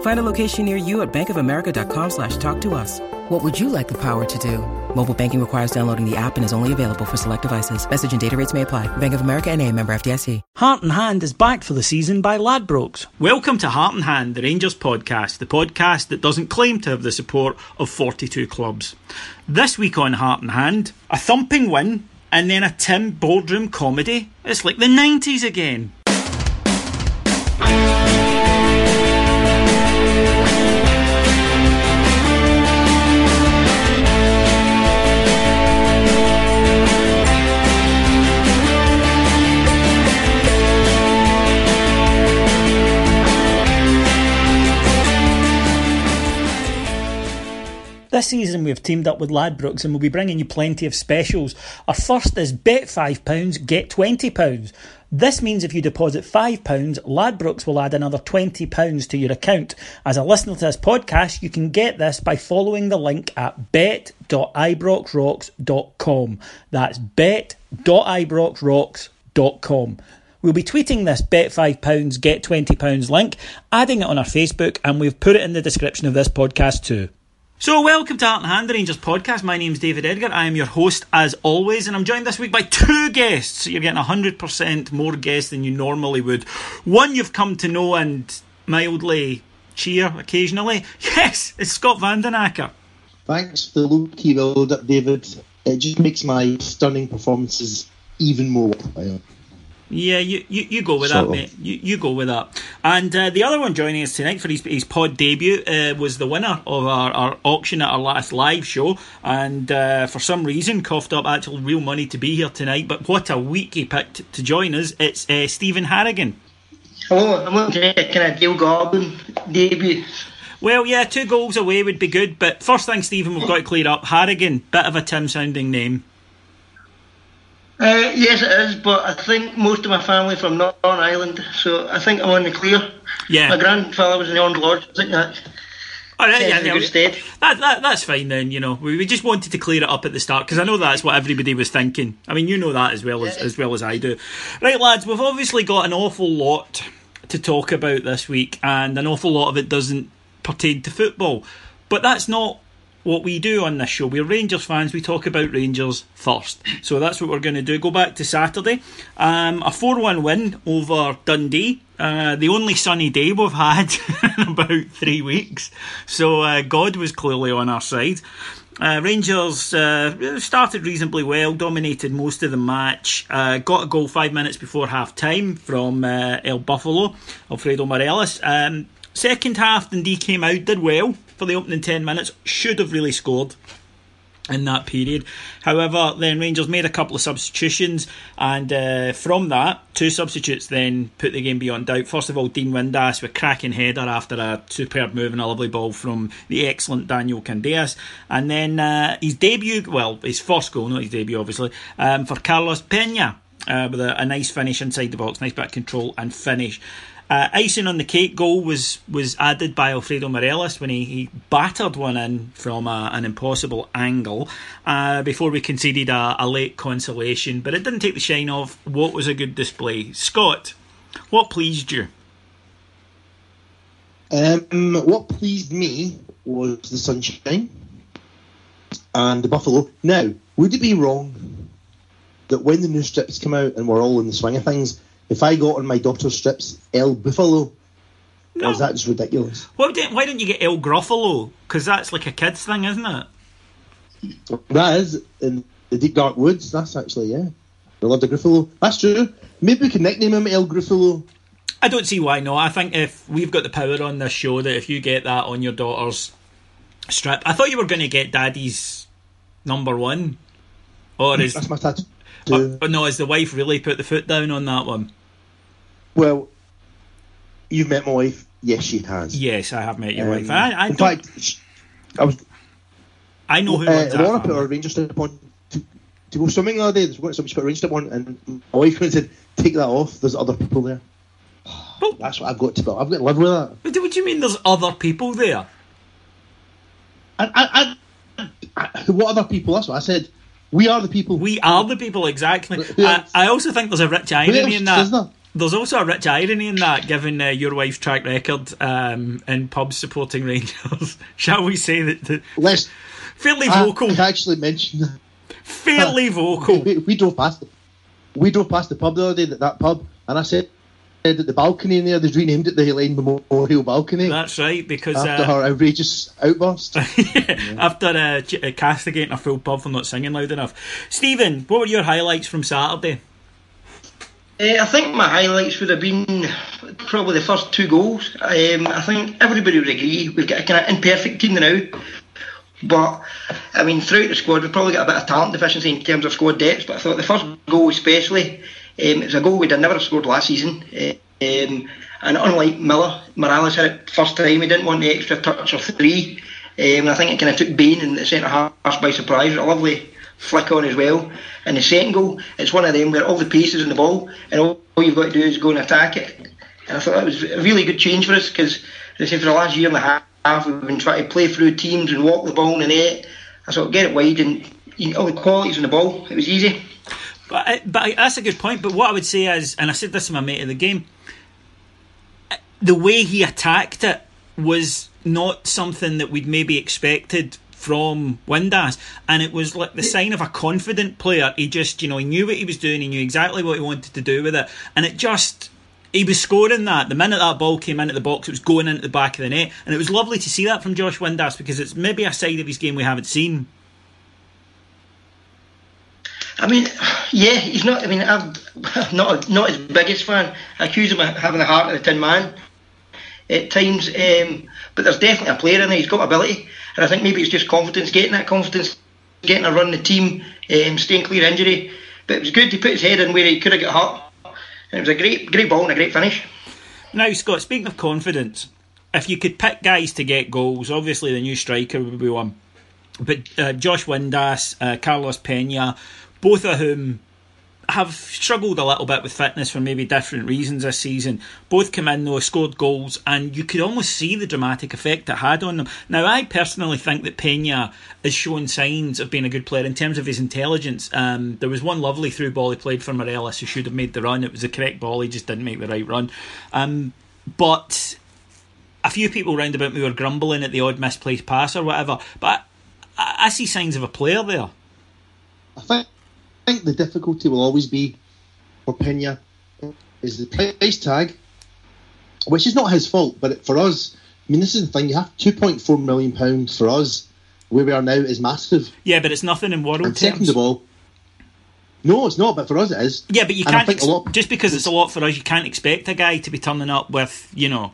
Find a location near you at bankofamerica.com slash talk to us. What would you like the power to do? Mobile banking requires downloading the app and is only available for select devices. Message and data rates may apply. Bank of America and a member FDIC. Heart and Hand is backed for the season by Ladbrokes. Welcome to Heart and Hand, the Rangers podcast, the podcast that doesn't claim to have the support of 42 clubs. This week on Heart and Hand, a thumping win and then a Tim Boardroom comedy. It's like the 90s again. This season we've teamed up with Ladbrokes and we'll be bringing you plenty of specials. Our first is bet £5, get £20. This means if you deposit £5, Ladbrokes will add another £20 to your account. As a listener to this podcast, you can get this by following the link at bet.ibroxrocks.com. That's bet.ibroxrocks.com. We'll be tweeting this bet £5, get £20 link, adding it on our Facebook, and we've put it in the description of this podcast too. So, welcome to Heart and Hand, the Rangers podcast. My name's David Edgar. I am your host as always, and I'm joined this week by two guests. You're getting 100% more guests than you normally would. One you've come to know and mildly cheer occasionally. Yes, it's Scott Vanden Akker. Thanks for the low key build up, David. It just makes my stunning performances even more worthwhile. Yeah, you, you, you go with sort that, of. mate. You, you go with that. And uh, the other one joining us tonight for his, his pod debut uh, was the winner of our, our auction at our last live show. And uh, for some reason, coughed up actual real money to be here tonight. But what a week he picked to join us. It's uh, Stephen Harrigan. Hello, I'm looking at kind of Dale Gordon debut. Well, yeah, two goals away would be good. But first thing, Stephen, we've got to clear up Harrigan, bit of a Tim sounding name. Uh, yes, it is, but I think most of my family from Northern Ireland, so I think I'm on the clear. Yeah. My grandfather was in the Armed Lodge. I think that. All right, yeah, yeah, that, that, that's fine then. You know, we, we just wanted to clear it up at the start because I know that's what everybody was thinking. I mean, you know that as well as as well as I do. Right, lads, we've obviously got an awful lot to talk about this week, and an awful lot of it doesn't pertain to football. But that's not what we do on this show. We're Rangers fans. We talk about Rangers first. So that's what we're going to do. Go back to Saturday. Um, a 4 1 win over Dundee. Uh, the only sunny day we've had in about three weeks. So uh, God was clearly on our side. Uh, Rangers uh, started reasonably well, dominated most of the match, uh, got a goal five minutes before half time from uh, El Buffalo, Alfredo Morelos. Um, second half, Dundee came out, did well, for the opening 10 minutes. Should have really scored in that period. However, then Rangers made a couple of substitutions, and uh, from that, two substitutes then put the game beyond doubt. First of all, Dean Windass with cracking header after a superb move and a lovely ball from the excellent Daniel Candeias, and then uh, his debut, well, his first goal, not his debut, obviously, um, for Carlos Pena. Uh, with a, a, nice finish inside the box, nice of control and finish. Uh, icing on the cake goal was was added by Alfredo Morelos when he, he battered one in from a, an impossible angle uh, before we conceded a, a, late consolation. But it didn't take the shine off what was a good display. Scott, what pleased you? Um, what pleased me was the sunshine and the buffalo. Now, would it be wrong that when the new strips come out and we're all in the swing of things? If I got on my daughter's strips El Buffalo, no. that just ridiculous? Why, did, why don't you get El Gruffalo? Because that's like a kids thing, isn't it? That is in the deep dark woods. That's actually yeah. We loved the Gruffalo. That's true. Maybe we can nickname him El Gruffalo. I don't see why not. I think if we've got the power on this show that if you get that on your daughter's strip, I thought you were going to get Daddy's number one, or is that's my tattoo. Or, or no, has the wife really put the foot down on that one? Well, you've met my wife. Yes, she has. Yes, I have met your um, wife. I, I in fact, I was. I know who. Uh, to put a ranger strip on to, to go swimming the other day. Somebody put a ranger strip on, and my wife went and said, "Take that off. There's other people there." Well, That's what I've got to. I've got to live with that. What do you mean? There's other people there? I, I, I, what other people? That's what I said. We are the people. We are the people, exactly. I, I, also think there's a rich irony in that. There's also a rich irony in that, given uh, your wife's track record um, in pubs supporting Rangers. Shall we say that? Less, fairly vocal. I actually mentioned that. Fairly vocal. We, we, drove past. The, we drove past the pub the other day. That, that pub, and I said, said that the balcony in there, they've renamed it the Helene Memorial Balcony. That's right, because after uh, her outrageous outburst, yeah. after uh, uh, castigating a full pub for not singing loud enough. Stephen, what were your highlights from Saturday? Uh, I think my highlights would have been probably the first two goals. Um, I think everybody would agree we've got a kind of imperfect team now, but I mean throughout the squad we've probably got a bit of talent deficiency in terms of squad depth. But I thought the first goal especially um, it was a goal we'd never scored last season. Um, and unlike Miller, Morelos had it first time. He didn't want the extra touch or three. Um, I think it kind of took Bain in the centre half by surprise. A lovely flick on as well. And the second goal, it's one of them where all the pace is in the ball, and all, all you've got to do is go and attack it. And I thought that was a really good change for us because, I say, for the last year and a half, we've been trying to play through teams and walk the ball in the net. I thought get it wide and you know, all the qualities in the ball. It was easy. But, but that's a good point. But what I would say is, and I said this to my mate in the game, uh, the way he attacked it was not something that we'd maybe expected from Windass, and it was like the sign of a confident player. He just, you know, he knew what he was doing. He knew exactly what he wanted to do with it, and it just. He was scoring that. The minute that ball came into the box, it was going into the back of the net. And it was lovely to see that from Josh Windass because it's maybe a side of his game we haven't seen I mean, yeah, he's not. I mean, I'm not not his biggest fan. I accuse him of having the heart of the Tin Man at times, um, but there's definitely a player in there. He's got ability, and I think maybe it's just confidence, getting that confidence, getting a run the team, um, staying clear injury. But it was good to put his head in where he could have got hurt, and it was a great, great ball and a great finish. Now, Scott, speaking of confidence, if you could pick guys to get goals, obviously the new striker would be one. But uh, Josh Windass, uh, Carlos Pena, both of whom have struggled a little bit with fitness for maybe different reasons this season. Both come in though, scored goals, and you could almost see the dramatic effect it had on them. Now, I personally think that Pena is showing signs of being a good player in terms of his intelligence. Um, there was one lovely through ball he played for Morelos who should have made the run. It was the correct ball, he just didn't make the right run. Um, but a few people round about me were grumbling at the odd misplaced pass or whatever. But I, I see signs of a player there. I think think the difficulty will always be for Pena is the price tag, which is not his fault, but for us, I mean, this is the thing. You have two point four million pounds for us. Where we are now is massive. Yeah, but it's nothing in world and terms. Second of all, no, it's not. But for us, it is. Yeah, but you and can't ex- lot, just because it's a lot for us. You can't expect a guy to be turning up with you know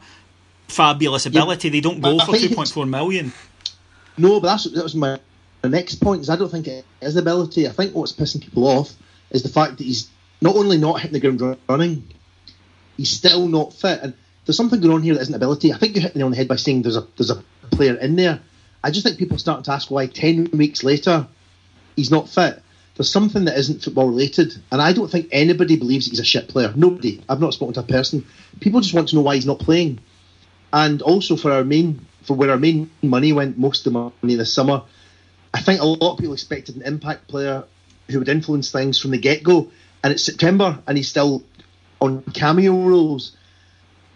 fabulous ability. Yeah, they don't go for two point four million. No, but that's that was my the next point is I don't think it is ability. I think what's pissing people off is the fact that he's not only not hitting the ground running, he's still not fit. And there's something going on here that isn't ability. I think you're hitting it on the head by saying there's a there's a player in there. I just think people are starting to ask why ten weeks later he's not fit. There's something that isn't football related, and I don't think anybody believes he's a shit player. Nobody. I've not spoken to a person. People just want to know why he's not playing. And also for our main for where our main money went most of the money this summer I think a lot of people expected an impact player who would influence things from the get go, and it's September and he's still on cameo roles.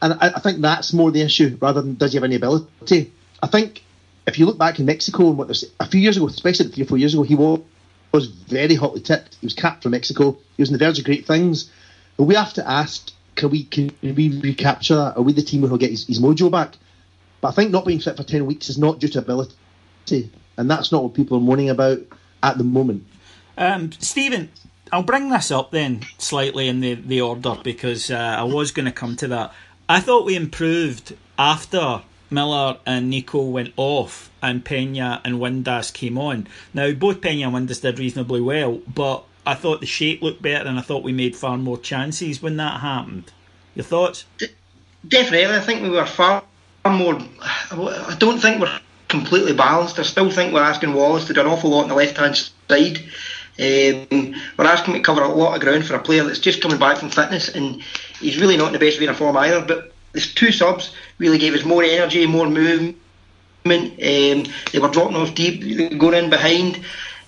And I, I, think that's more the issue rather than does he have any ability. I think if you look back in Mexico and what there's a few years ago, especially three or four years ago, he was, was very hotly tipped. He was capped for Mexico. He was on the verge of great things. But we have to ask, can we can we recapture that? Are we the team who will get his, his mojo back? But I think not being fit for ten weeks is not due to ability and that's not what people are moaning about at the moment. Um, Stephen, I'll bring this up then slightly in the, the order because uh, I was going to come to that. I thought we improved after Miller and Nico went off and Pena and Windass came on. Now, both Pena and Windass did reasonably well, but I thought the shape looked better and I thought we made far more chances when that happened. Your thoughts? Definitely. I think we were far more. I don't think we're completely balanced. I still think we're asking Wallace to do an awful lot on the left hand side. Um, we're asking him to cover a lot of ground for a player that's just coming back from fitness, and he's really not in the best of form either. But the two subs really gave us more energy, more movement. Um, they were dropping off deep, going in behind,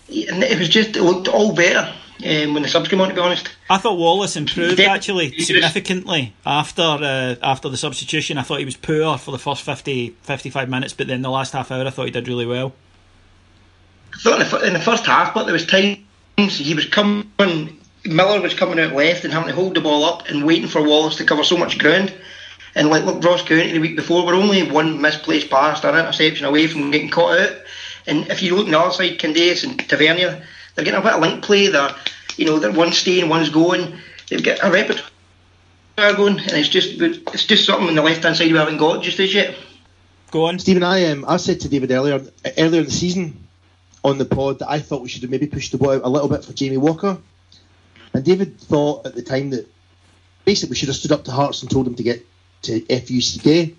and it was just it looked all better. Um, when the subs came on, to be honest. I thought Wallace improved actually significantly after uh, after the substitution. I thought he was poor for the first 50, 55 minutes, but then the last half hour, I thought he did really well. I thought in the, in the first half, but there was times he was coming. Miller was coming out left and having to hold the ball up and waiting for Wallace to cover so much ground. And like look, Ross County the week before, we're only one misplaced pass, or interception away from getting caught out. And if you look on the other side, Candeias and Tavernier, they're getting a bit of link play. They're, you know, they're one's staying, one's going. They've got a repertoire going, and it's just it's just something on the left hand side we haven't got just as yet. Go on, Stephen. I um, I said to David earlier earlier in the season on the pod that I thought we should have maybe pushed the ball out a little bit for Jamie Walker, and David thought at the time that basically we should have stood up to Hearts and told him to get to FUCK.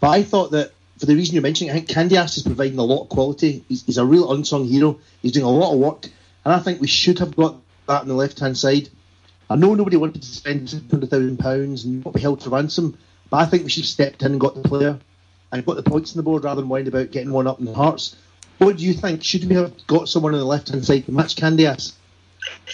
But I thought that for the reason you're mentioning, I think Candeias is providing a lot of quality. He's, he's, a real unsung hero. He's doing a lot of work, and I think we should have got that on the left hand side. I know nobody wanted to spend hundred thousand pounds and not be held to ransom, but I think we should have stepped in and got the player and got the points on the board rather than worrying about getting one up in the Hearts. What do you think? Should we have got someone on the left hand side to match Candeias?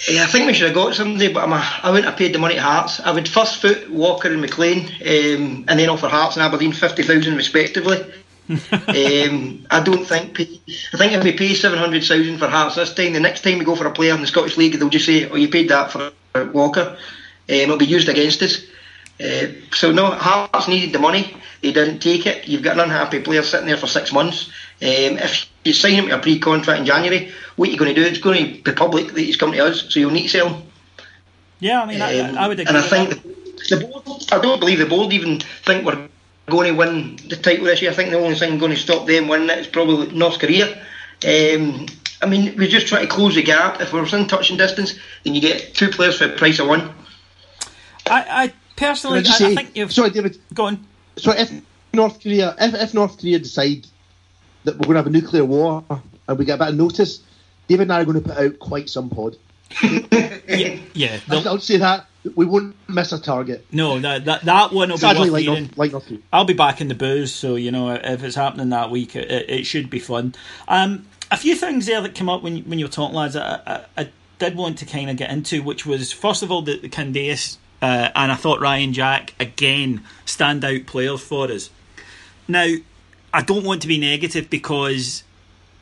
Yeah, I think we should have got somebody, but I'm a, I wouldn't have paid the money to Hearts. I would first foot Walker and McLean, um, and then offer Hearts and Aberdeen fifty thousand respectively. um, I don't think. I think if we pay seven hundred thousand for Hearts this time, the next time we go for a player in the Scottish League, they'll just say, "Oh, you paid that for Walker." Um, it'll be used against us. Uh, so no, Hearts needed the money. They didn't take it. You've got an unhappy player sitting there for six months. Um, if you sign him to a pre-contract in January, what you're you going to do? It's going to be public that he's coming to us, so you'll need to sell him. Yeah, I mean, um, I, I, would agree. And I think the, the, board, I don't believe the board even think we're going to win the title this year. I think the only thing going to stop them winning it is probably North Korea. Um, I mean, we're just trying to close the gap. If we're within touching distance, then you get two players for the price of one. I, I personally, I, say, I, think you've sorry, David. Go on. So if North Korea, if, if North Korea decide that we're going to have a nuclear war and we get a bit of notice, David and I are going to put out quite some pod. yeah, yeah I'll say that we won't miss a target. No, that that, that one will Sadly, be worth like. Not, like. I'll be back in the booze, so you know if it's happening that week, it, it should be fun. Um, a few things there that came up when when you were talking, lads. I, I, I did want to kind of get into, which was first of all the, the Candeias, uh, and I thought Ryan Jack again standout players for us. Now, I don't want to be negative because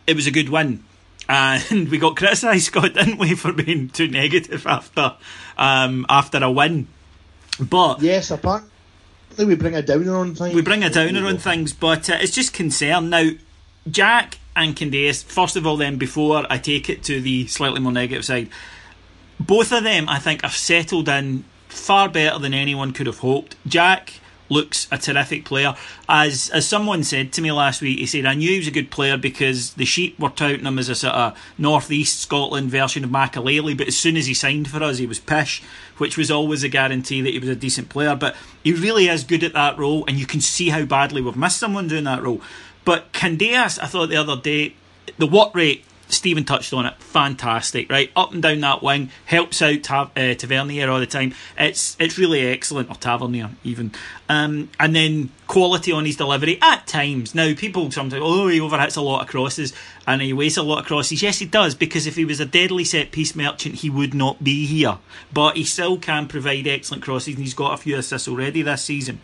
it was a good win. And we got criticised, Scott, didn't we, for being too negative after um, after a win. But yes, apparently we bring a downer on things. We bring a downer on things, but uh, it's just concern now. Jack and Candeias, first of all, then before I take it to the slightly more negative side, both of them I think have settled in far better than anyone could have hoped. Jack looks a terrific player. As as someone said to me last week, he said I knew he was a good player because the sheep were touting him as a sort of northeast Scotland version of Makelele, but as soon as he signed for us, he was pish, which was always a guarantee that he was a decent player. But he really is good at that role, and you can see how badly we've missed someone doing that role. But Candeias, I thought the other day, the what rate Stephen touched on it. Fantastic, right? Up and down that wing, helps out Tav- uh, Tavernier all the time. It's it's really excellent, or Tavernier even. Um, and then quality on his delivery at times. Now people sometimes, oh, he overhits a lot of crosses and he wastes a lot of crosses. Yes, he does because if he was a deadly set piece merchant, he would not be here. But he still can provide excellent crosses, and he's got a few assists already this season.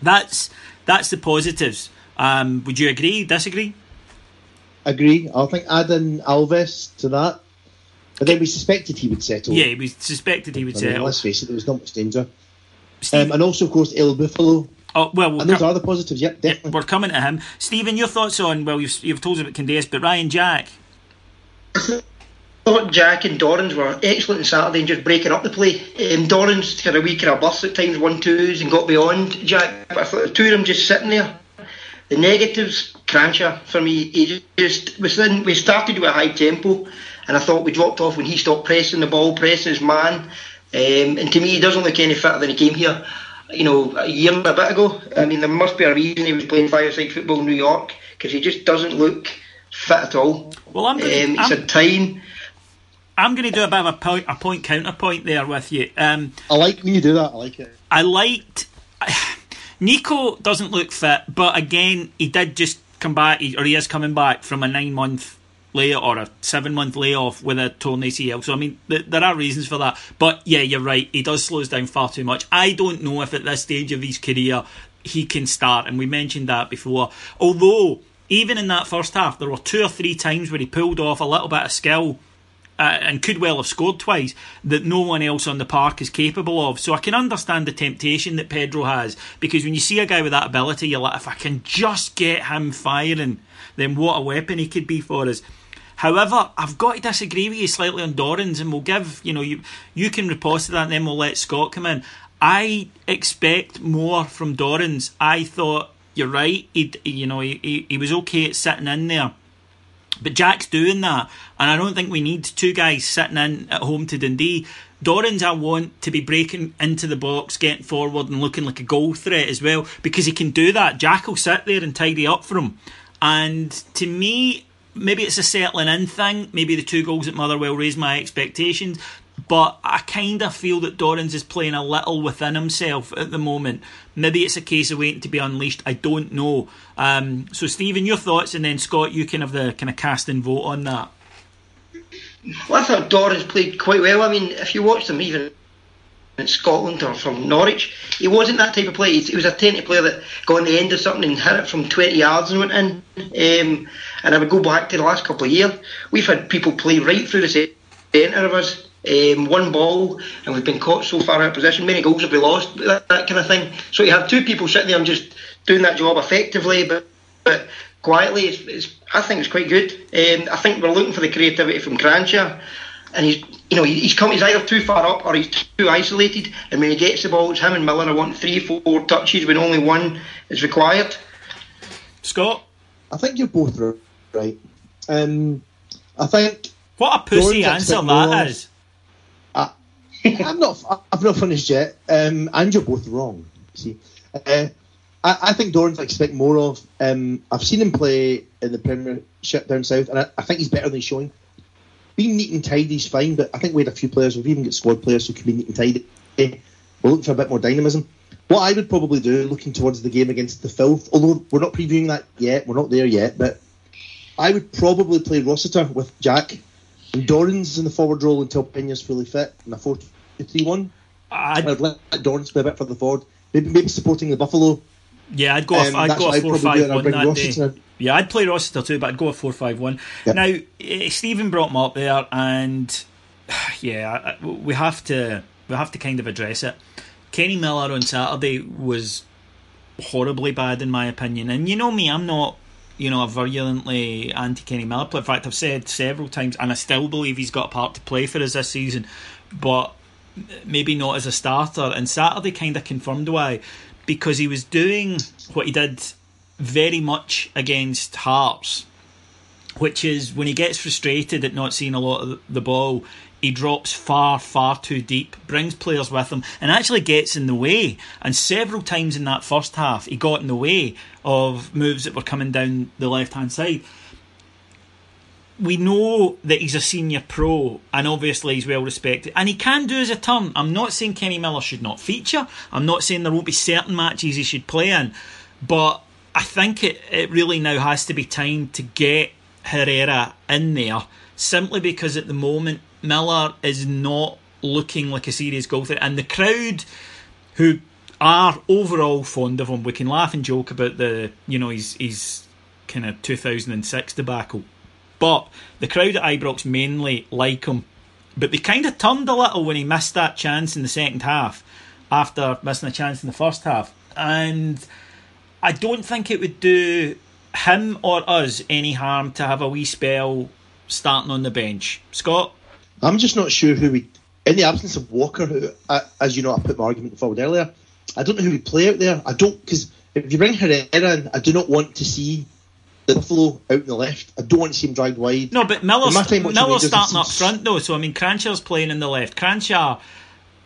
That's that's the positives. Um, would you agree? Disagree? Agree. I think adding Alves to that. But then we suspected he would settle. Yeah, we suspected he would I settle. Let's face it, there was not much danger. Um, and also, of course, El Buffalo. Oh well, we'll and those are the positives. Yep, definitely. We're coming to him. Stephen, your thoughts on? Well, you've you've told us about Candeias, but Ryan Jack. I thought Jack and Dorrans were excellent on Saturday and just breaking up the play. Um, Dorrans had a week of a bus at times, one twos, and got beyond Jack. But I thought the two of them just sitting there. The negatives, Kranjcar for me, he just within, we started with a high tempo, and I thought we dropped off when he stopped pressing the ball, pressing his man. Um, and to me, he doesn't look any fitter than he came here. You know, a year and a bit ago. I mean, there must be a reason he was playing five-a-side football in New York because he just doesn't look fit at all. Well, I'm going. Um, it's I'm, a time. I'm going to do a bit of a point, a point counterpoint there with you. Um, I like when you do that. I like it. I liked. Nico doesn't look fit, but again, he did just come back, or he is coming back from a nine month lay or a seven month layoff with a torn ACL. So I mean, th- there are reasons for that. But yeah, you're right. He does slow us down far too much. I don't know if at this stage of his career he can start, and we mentioned that before. Although even in that first half, there were two or three times where he pulled off a little bit of skill uh, and could well have scored twice that no one else on the park is capable of. So I can understand the temptation that Pedro has because when you see a guy with that ability, you're like, if I can just get him firing, then what a weapon he could be for us. However, I've got to disagree with you slightly on Dorrans, and we'll give you know you you can report to that, and then we'll let Scott come in. I expect more from Dorrans. I thought you're right. He you know he, he, he was okay at sitting in there but Jack's doing that, and I don't think we need two guys sitting in at home to Dundee. Dorrans, I want to be breaking into the box, getting forward, and looking like a goal threat as well, because he can do that. Jack will sit there and tidy up for him. And to me, maybe it's a settling in thing. Maybe the two goals at Motherwell raised my expectations. But I kind of feel that Dorrans is playing a little within himself at the moment. Maybe it's a case of waiting to be unleashed. I don't know. Um, so, Stephen, your thoughts, and then Scott, you can have the kind of casting vote on that. Well, I thought Dorrans played quite well. I mean, if you watch him even in Scotland or from Norwich, he wasn't that type of player. He was a tentative player that got on the end of something and hit it from 20 yards and went in. Um, and I would go back to the last couple of years. We've had people play right through the centre of us um, one ball, and we've been caught so far out of position. Many goals have been lost, that, that kind of thing. So you have two people sitting there and just doing that job effectively, but but quietly. It's, it's I think it's quite good. Um, I think we're looking for the creativity from Kranjcar, and he's you know he's come he's either too far up or he's too isolated. And when he gets the ball, it's him and Miller I want three, four touches when only one is required. Scott, I think you're both right. Um, I think what a pussy answer that is. I'm not. I've not finished yet. Um, and you're both wrong. See, uh, I, I, think Dorrans I expect more of. Um, I've seen him play in the Premiership down south, and I, I, think he's better than showing. Being neat and tidy is fine, but I think we had a few players. We've even got squad players who can be neat and tidy. We're looking for a bit more dynamism. What I would probably do, looking towards the game against the Filth, although we're not previewing that yet, we're not there yet, but I would probably play Rossiter with Jack and Dorrans in the forward role until Pena's fully fit in a 4 3 1. I'd, I'd let Dorrans play a bit further forward. Maybe, maybe supporting the Buffalo. Yeah, I'd go. Um, I'd go a four five one that day. Yeah, I'd play Rossiter too, but I'd go a four five one. Yep. Now, uh, Stephen brought him up there, and yeah, we have to we have to kind of address it. Kenny Miller on Saturday was horribly bad in my opinion, and you know me, I'm not you know, a virulently anti Kenny Miller player. In fact, I've said several times, and I still believe he's got a part to play for us this season, but maybe not as a starter. And Saturday kind of confirmed why, because he was doing what he did very much against Hearts, which is when he gets frustrated at not seeing a lot of the ball, he drops far, far too deep, brings players with him, and actually gets in the way. And several times in that first half, he got in the way of moves that were coming down the left hand side. We know that he's a senior pro, and obviously he's well respected, and he can do as a turn. I'm not saying Kenny Miller should not feature. I'm not saying there won't be certain matches he should play in, but I think it, it really now has to be time to get Herrera in there simply because at the moment Miller is not looking like a serious goal threat, and the crowd who are overall fond of him. We can laugh and joke about the you know he's he's kind of 2006 debacle, but the crowd at Ibrox mainly like him. But they kind of turned a little when he missed that chance in the second half, after missing a chance in the first half, and I don't think it would do him or us any harm to have a wee spell starting on the bench. Scott. I'm just not sure who we, in the absence of Walker, who, uh, as you know, I put my argument forward earlier. I don't know who we play out there. I don't because if you bring Herrera in, I do not want to see the Buffalo out in the left. I don't want to see him dragged wide. No, but Miller's, Miller's starting up front though, so I mean Kranjcar's playing in the left. Kranjcar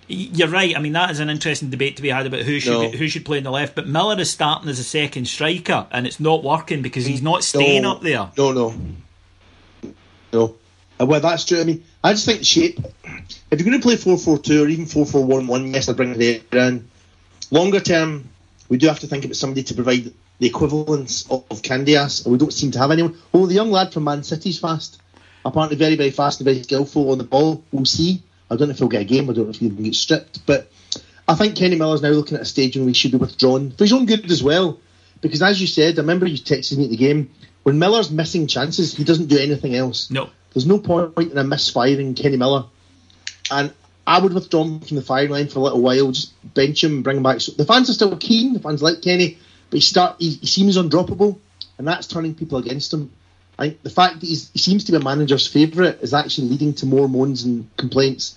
you're right. I mean, that is an interesting debate to be had about who should no. who should play in the left. But Miller is starting as a second striker, and it's not working because he's not staying no, up there. No, no, no. Well, that's true. I mean, I just think the shape. If you're going to play four four two or even four four one one, yes, I'd bring it in. Longer term, we do have to think about somebody to provide the equivalence of, of Candeias, and we don't seem to have anyone. Oh, the young lad from Man City's fast. Apparently, very very fast and very skillful on the ball. We'll see. I don't know if he'll get a game. I don't know if he'll get stripped. But I think Kenny Miller's now looking at a stage when we should be withdrawn for his own good as well. Because as you said, I remember you texted me at the game. When Miller's missing chances, he doesn't do anything else. No. There's no point in a misfiring Kenny Miller. And I would withdraw him from the firing line for a little while, just bench him, and bring him back. So the fans are still keen. The fans like Kenny, but he start he, he seems undroppable, and that's turning people against him. I think the fact that he seems to be a manager's favourite is actually leading to more moans and complaints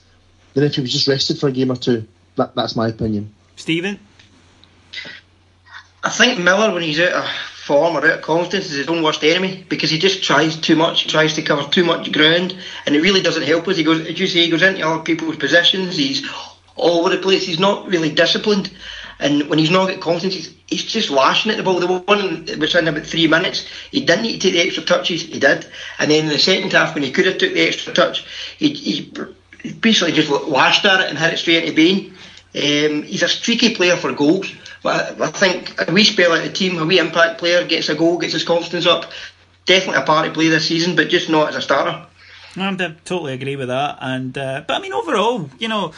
than if he was just rested for a game or two. That, that's my opinion. Stephen? I think Miller, when he's out of form or out of confidence, is his own worst enemy because he just tries too much, tries to cover too much ground, and it really doesn't help us. He goes, as you say, he goes into other people's positions, he's all over the place, he's not really disciplined. And when he's not got confidence, he's, he's just lashing at the ball. The one was in about three minutes, he didn't need to take the extra touches, he did. And then in the second half, when he could have took the extra touch, he, he basically just lashed at it and hit it straight into Bain. Um, he's a streaky player for goals. But I, think a wee spell of the team, a wee impact player, gets a goal, gets his confidence up. Definitely a part to play this season, but just not as a starter. I totally agree with that. And uh, but I mean, overall, you know,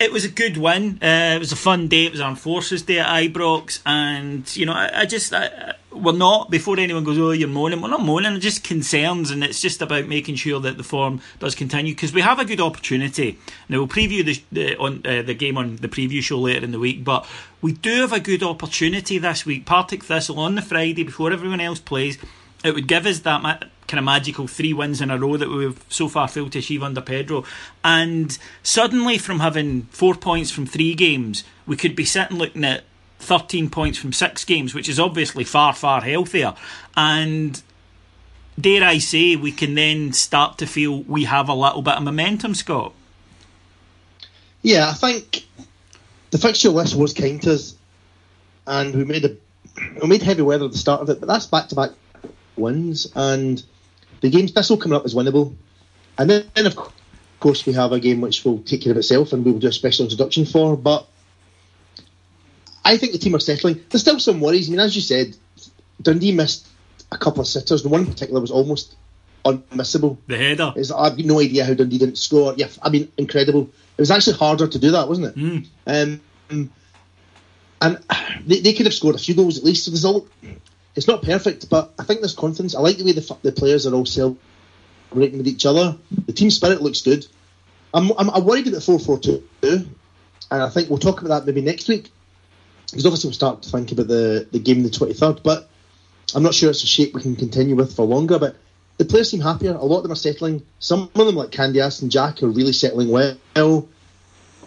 it was a good win. Uh, it was a fun day. It was Armed Forces Day at Ibrox, and you know, I, I just I, we're not before anyone goes, oh, you're moaning. We're not moaning. Just concerns, and it's just about making sure that the form does continue because we have a good opportunity. Now we'll preview the, the on uh, the game on the preview show later in the week, but we do have a good opportunity this week. Partick Thistle on the Friday before everyone else plays. It would give us that kind of magical three wins in a row that we've so far failed to achieve under Pedro. And suddenly, from having four points from three games, we could be sitting looking at 13 points from six games, which is obviously far, far healthier. And dare I say, we can then start to feel we have a little bit of momentum, Scott. Yeah, I think the fixture list was kind to us, and we made a we made heavy weather at the start of it, but that's back to back wins, and the game's Thistle coming up is winnable. And then, of course, we have a game which will take care of itself and we will do a special introduction for. But I think the team are settling. There's still some worries. I mean, as you said, Dundee missed a couple of sitters. The one in particular was almost unmissable. The header. It's, I've no idea how Dundee didn't score. Yeah, I mean, incredible. It was actually harder to do that, wasn't it? Mm. Um, and they, they could have scored a few goals at least. So there's all it's not perfect, but I think there's confidence. I like the way the, the players are all celebrating with each other. The team spirit looks good. I'm, I'm, I'm worried about 4 4 2, and I think we'll talk about that maybe next week. Because obviously we'll start to think about the, the game the 23rd, but I'm not sure it's a shape we can continue with for longer. But the players seem happier. A lot of them are settling. Some of them, like Candeias and Jack, are really settling well.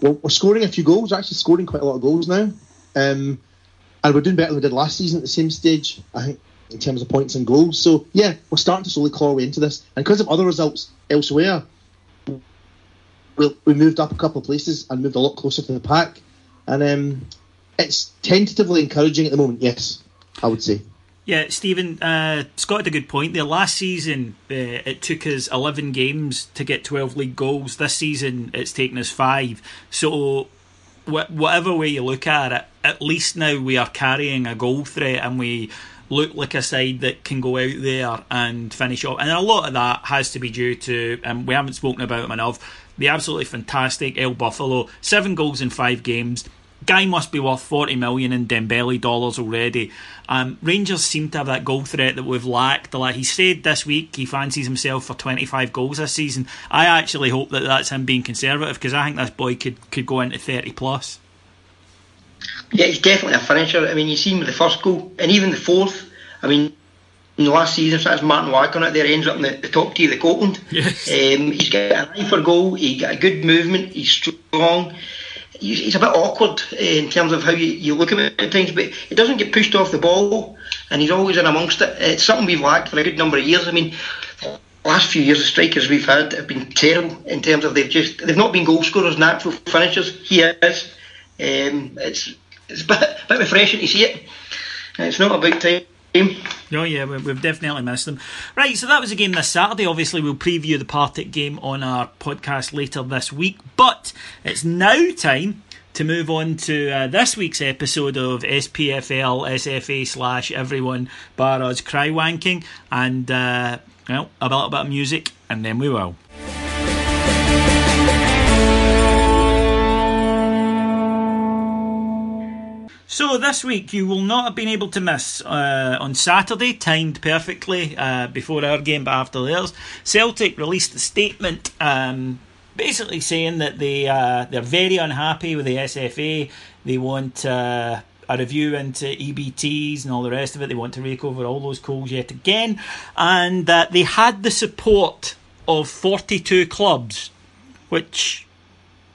We're, we're scoring a few goals. We're actually scoring quite a lot of goals now. Um, and we're doing better than we did last season at the same stage. I think in terms of points and goals. So yeah, we're starting to slowly claw our way into this, and because of other results elsewhere, we, we moved up a couple of places and moved a lot closer to the pack, and um, it's tentatively encouraging at the moment. Yes, I would say. Yeah, Stephen, uh, Scott had a good point there. Last season, uh, it took us 11 games to get 12 league goals. This season, it's taken us five. So wh- whatever way you look at it, at least now we are carrying a goal threat and we look like a side that can go out there and finish off. And a lot of that has to be due to, and um, we haven't spoken about them enough, the absolutely fantastic El Buffalo. Seven goals in five games. Guy must be worth 40 million in Dembele dollars already. Um, Rangers seem to have that goal threat that we've lacked. Like he said this week, he fancies himself for 25 goals this season. I actually hope that that's him being conservative because I think this boy could, could go into 30 plus. Yeah, he's definitely a finisher. I mean, you see him with the first goal and even the fourth. I mean, in the last season, so that's Martin Wack on it there, ends up in the, the top tier of the Scotland. Yes. Um, he's got an eye for goal, he's got a good movement, he's strong. He's, a bit awkward uh, in terms of how you, you look at him at times, but he doesn't get pushed off the ball, and he's always in amongst it. It's something we've lacked for a good number of years. I mean, the last few years the strikers we've had have been terrible in terms of they've just they've not been goal scorers, natural finishers. He is. Um, it's it's a bit, a bit refreshing to see it. It's not about time. Oh yeah, we've definitely missed them. Right, so that was a game this Saturday. Obviously, we'll preview the Partick game on our podcast later this week. But it's now time to move on to uh, this week's episode of SPFL SFA slash Everyone Bar Us Cry Wanking, and uh, well, a little bit of music, and then we will. So this week you will not have been able to miss uh, on Saturday, timed perfectly uh, before our game but after theirs. Celtic released a statement, um, basically saying that they uh, they're very unhappy with the SFA. They want uh, a review into EBTs and all the rest of it. They want to rake over all those calls yet again, and that they had the support of 42 clubs, which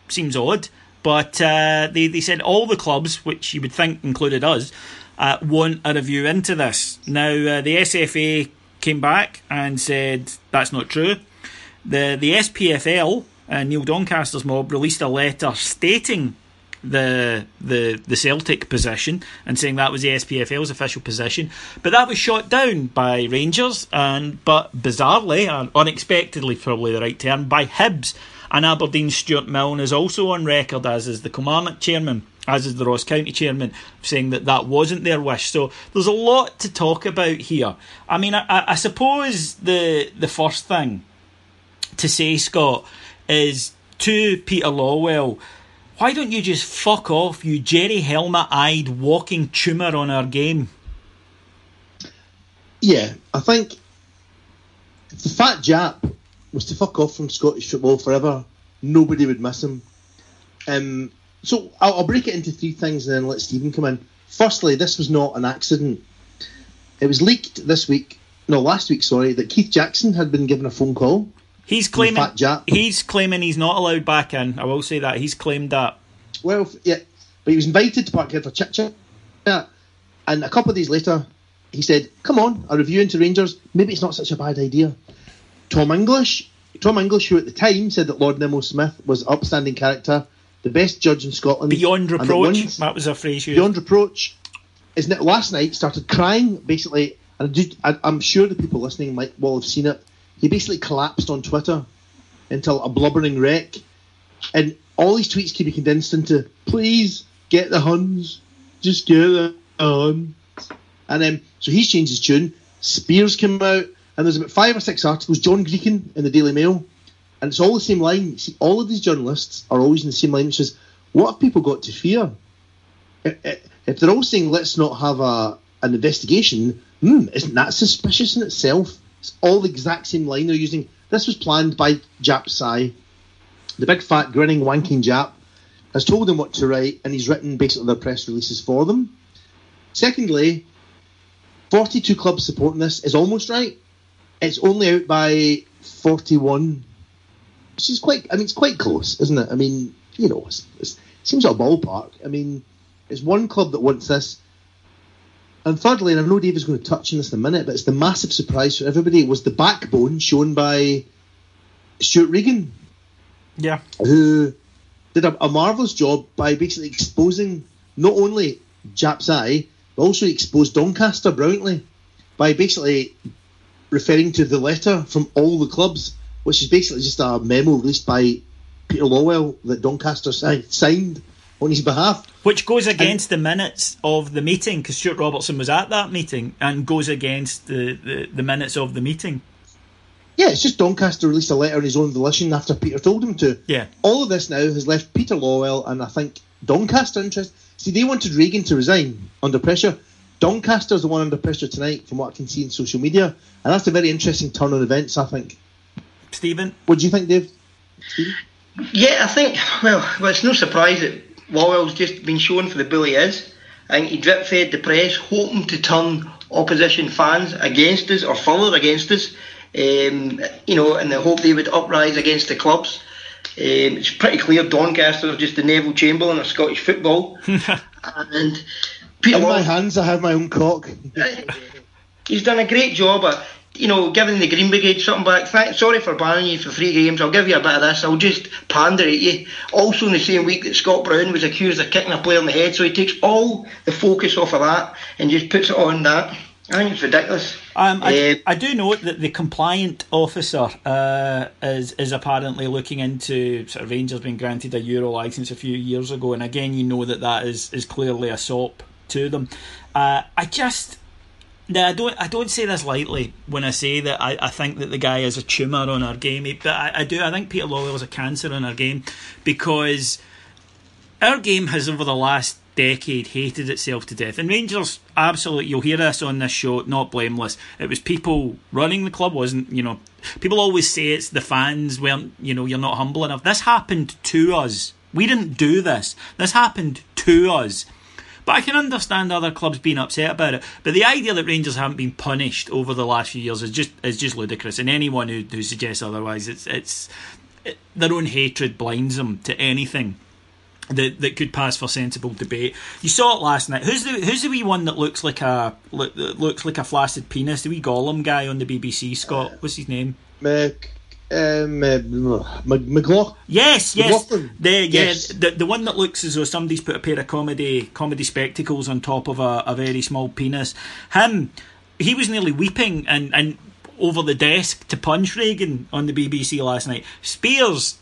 seems odd. But uh, they, they said all the clubs, which you would think included us, uh, want a review into this. Now, uh, the SFA came back and said that's not true. The, the SPFL, uh, Neil Doncaster's mob, released a letter stating the the the Celtic position and saying that was the SPFL's official position, but that was shot down by Rangers and but bizarrely and unexpectedly probably the right term by Hibs and Aberdeen Stuart Milne is also on record, as is the Kilmarnock chairman, as is the Ross County chairman, saying that that wasn't their wish. So there's a lot to talk about here. I mean, I, I suppose the the first thing to say, Scott, is to Peter Lawwell. Why don't you just fuck off, you Jerry helmet eyed walking tumour on our game? Yeah, I think the fat Jap was to fuck off from Scottish football forever. Nobody would miss him. Um, so I'll, I'll, break it into three things and then let Stephen come in. Firstly, this was not an accident. It was leaked this week, no, last week, sorry, that Keith Jackson had been given a phone call. He's claiming he's claiming he's not allowed back in. I will say that he's claimed that. Well, yeah, but he was invited to Parkhead for chit chat, yeah, and a couple of days later, he said, "Come on, a review into Rangers. Maybe it's not such a bad idea." Tom English. Tom English, who at the time said that Lord Nimmo Smith was upstanding character, the best judge in Scotland. Beyond reproach. That, that was a phrase used. Beyond reproach. Isn't it? last night started crying basically, and I, am sure the people listening might well have seen it. He basically collapsed on Twitter until a blubbering wreck, and all these tweets can be condensed into "Please get the Huns, just get the Huns." And then so he's changed his tune. Spears came out and there's about five or six articles. John Greechan in the Daily Mail, and it's all the same line. See, all of these journalists are always in the same line, which is, what have people got to fear? If they're all saying let's not have a an investigation, hmm, isn't that suspicious in itself? It's all the exact same line they're using. This was planned by Jap Sai, the big fat grinning wanking Jap, has told them what to write, and he's written basically their press releases for them. Secondly, 42 clubs supporting this is almost right. It's only out by 41, which is quite, I mean, it's quite close, isn't it? I mean, you know, it's, it's, it seems like a ballpark. I mean, it's one club that wants this. And thirdly, and I know Dave is going to touch on this in a minute, but it's the massive surprise for everybody was the backbone shown by Stewart Regan. Yeah. Who did a, a marvellous job by basically exposing not only Jap's eye, but also exposed Doncaster brilliantly by basically referring to the letter from all the clubs, which is basically just a memo released by Peter Lawwell that Doncaster signed on his behalf. Which goes against and, the minutes of the meeting, because Stewart Robertson was at that meeting, and goes against the, the, the, minutes of the meeting. Yeah, it's just Doncaster released a letter on his own volition after Peter told him to. Yeah. All of this now has left Peter Lawwell and I think Doncaster interest. See, they wanted Regan to resign under pressure. Doncaster's the one under pressure tonight, from what I can see in social media, and that's a very interesting turn on events. I think. Stephen, what do you think, Dave? Stephen? Yeah, I think. Well, well, it's no surprise that Lawwell's just been shown for the bully is. I think he drip fed the press, hoping to turn opposition fans against us or further against us. Um, you know, in the hope they would uprise against the clubs. Um, it's pretty clear Doncaster is just the Neville Chamberlain of Scottish football. and Peter in my hands, I have my own cock. he's done a great job at you know, giving the Green Brigade something back. Thank, sorry for banning you for three games. I'll give you a bit of this. I'll just pander at you. Also, in the same week that Scott Brown was accused of kicking a player in the head, so he takes all the focus off of that and just puts it on that. I think it's ridiculous. Um, I, uh, I, do note that the compliant officer uh, is is apparently looking into sort of Rangers being granted a Euro license a few years ago, and again, you know that that is is clearly a sop to them. Uh, I just now, I don't I don't say this lightly when I say that I, I think that the guy is a tumour on our game, but I, I do I think Peter Lawwell was a cancer on our game because our game has over the last decade hated itself to death. And Rangers, absolutely, you'll hear this on this show, not blameless. It was people running the club, wasn't, you know, people always say it's the fans weren't, you know, you're not humble enough. This happened to us. We didn't do this. This happened to us. But I can understand other clubs being upset about it. But the idea that Rangers haven't been punished over the last few years is just is just ludicrous. And anyone who, who suggests otherwise, it's it's it, their own hatred blinds them to anything that that could pass for sensible debate. You saw it last night. Who's the who's the wee one that looks like a look, looks like a flaccid penis? The wee Gollum guy on the BBC. Scott, uh, what's his name? Mick um, uh, McLaughlin. Yes, yes. The yeah, yes. the the one that looks as though somebody's put a pair of comedy comedy spectacles on top of a, a very small penis. Him, he was nearly weeping and and over the desk to punch Reagan on the BBC last night. Spiers.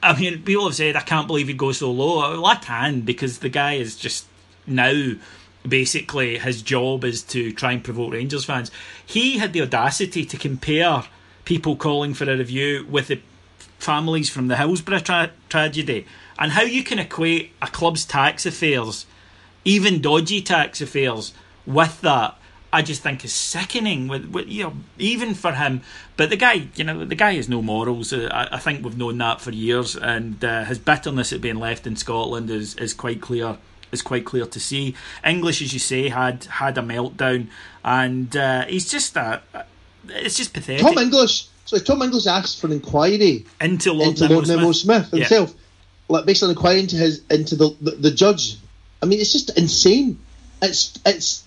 I mean, people have said I can't believe he'd go so low. Well, I can because the guy is just now basically his job is to try and provoke Rangers fans. He had the audacity to compare people calling for a review with the families from the Hillsborough tra- tragedy and how you can equate a club's tax affairs, even dodgy tax affairs, with that. I just think is sickening. With, with, you know, even for him, but the guy, you know, the guy has no morals. Uh, I, I think we've known that for years, and uh, his bitterness at being left in Scotland is, is quite clear. Is quite clear to see. English, as you say, had had a meltdown, and uh, he's just a it's just pathetic. Tom English. So Tom English asked for an inquiry into Lord, into Lord Nimmo Smith, Smith himself, yeah. like based on inquiry into his into the, the, the judge. I mean, it's just insane. It's it's.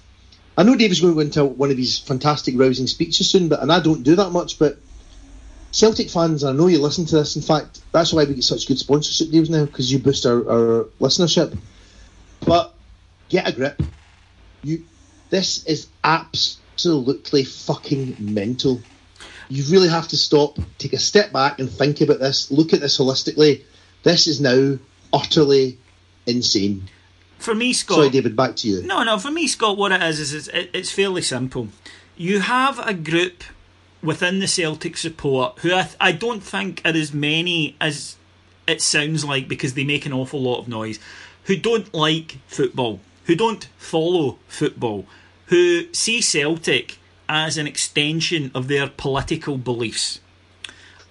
I know David's going to go into one of his fantastic rousing speeches soon, but and I don't do that much, but Celtic fans, I know you listen to this. In fact, that's why we get such good sponsorship deals now because you boost our, our listenership. But get a grip. You, this is apps absolutely fucking mental. You really have to stop, take a step back, and think about this. Look at this holistically. This is now utterly insane. For me, Scott. Sorry, David. Back to you. No, no. For me, Scott, what it is is it's, it's fairly simple. You have a group within the Celtic support who I, th- I don't think are as many as it sounds like because they make an awful lot of noise, who don't like football, who don't follow football, who see Celtic as an extension of their political beliefs.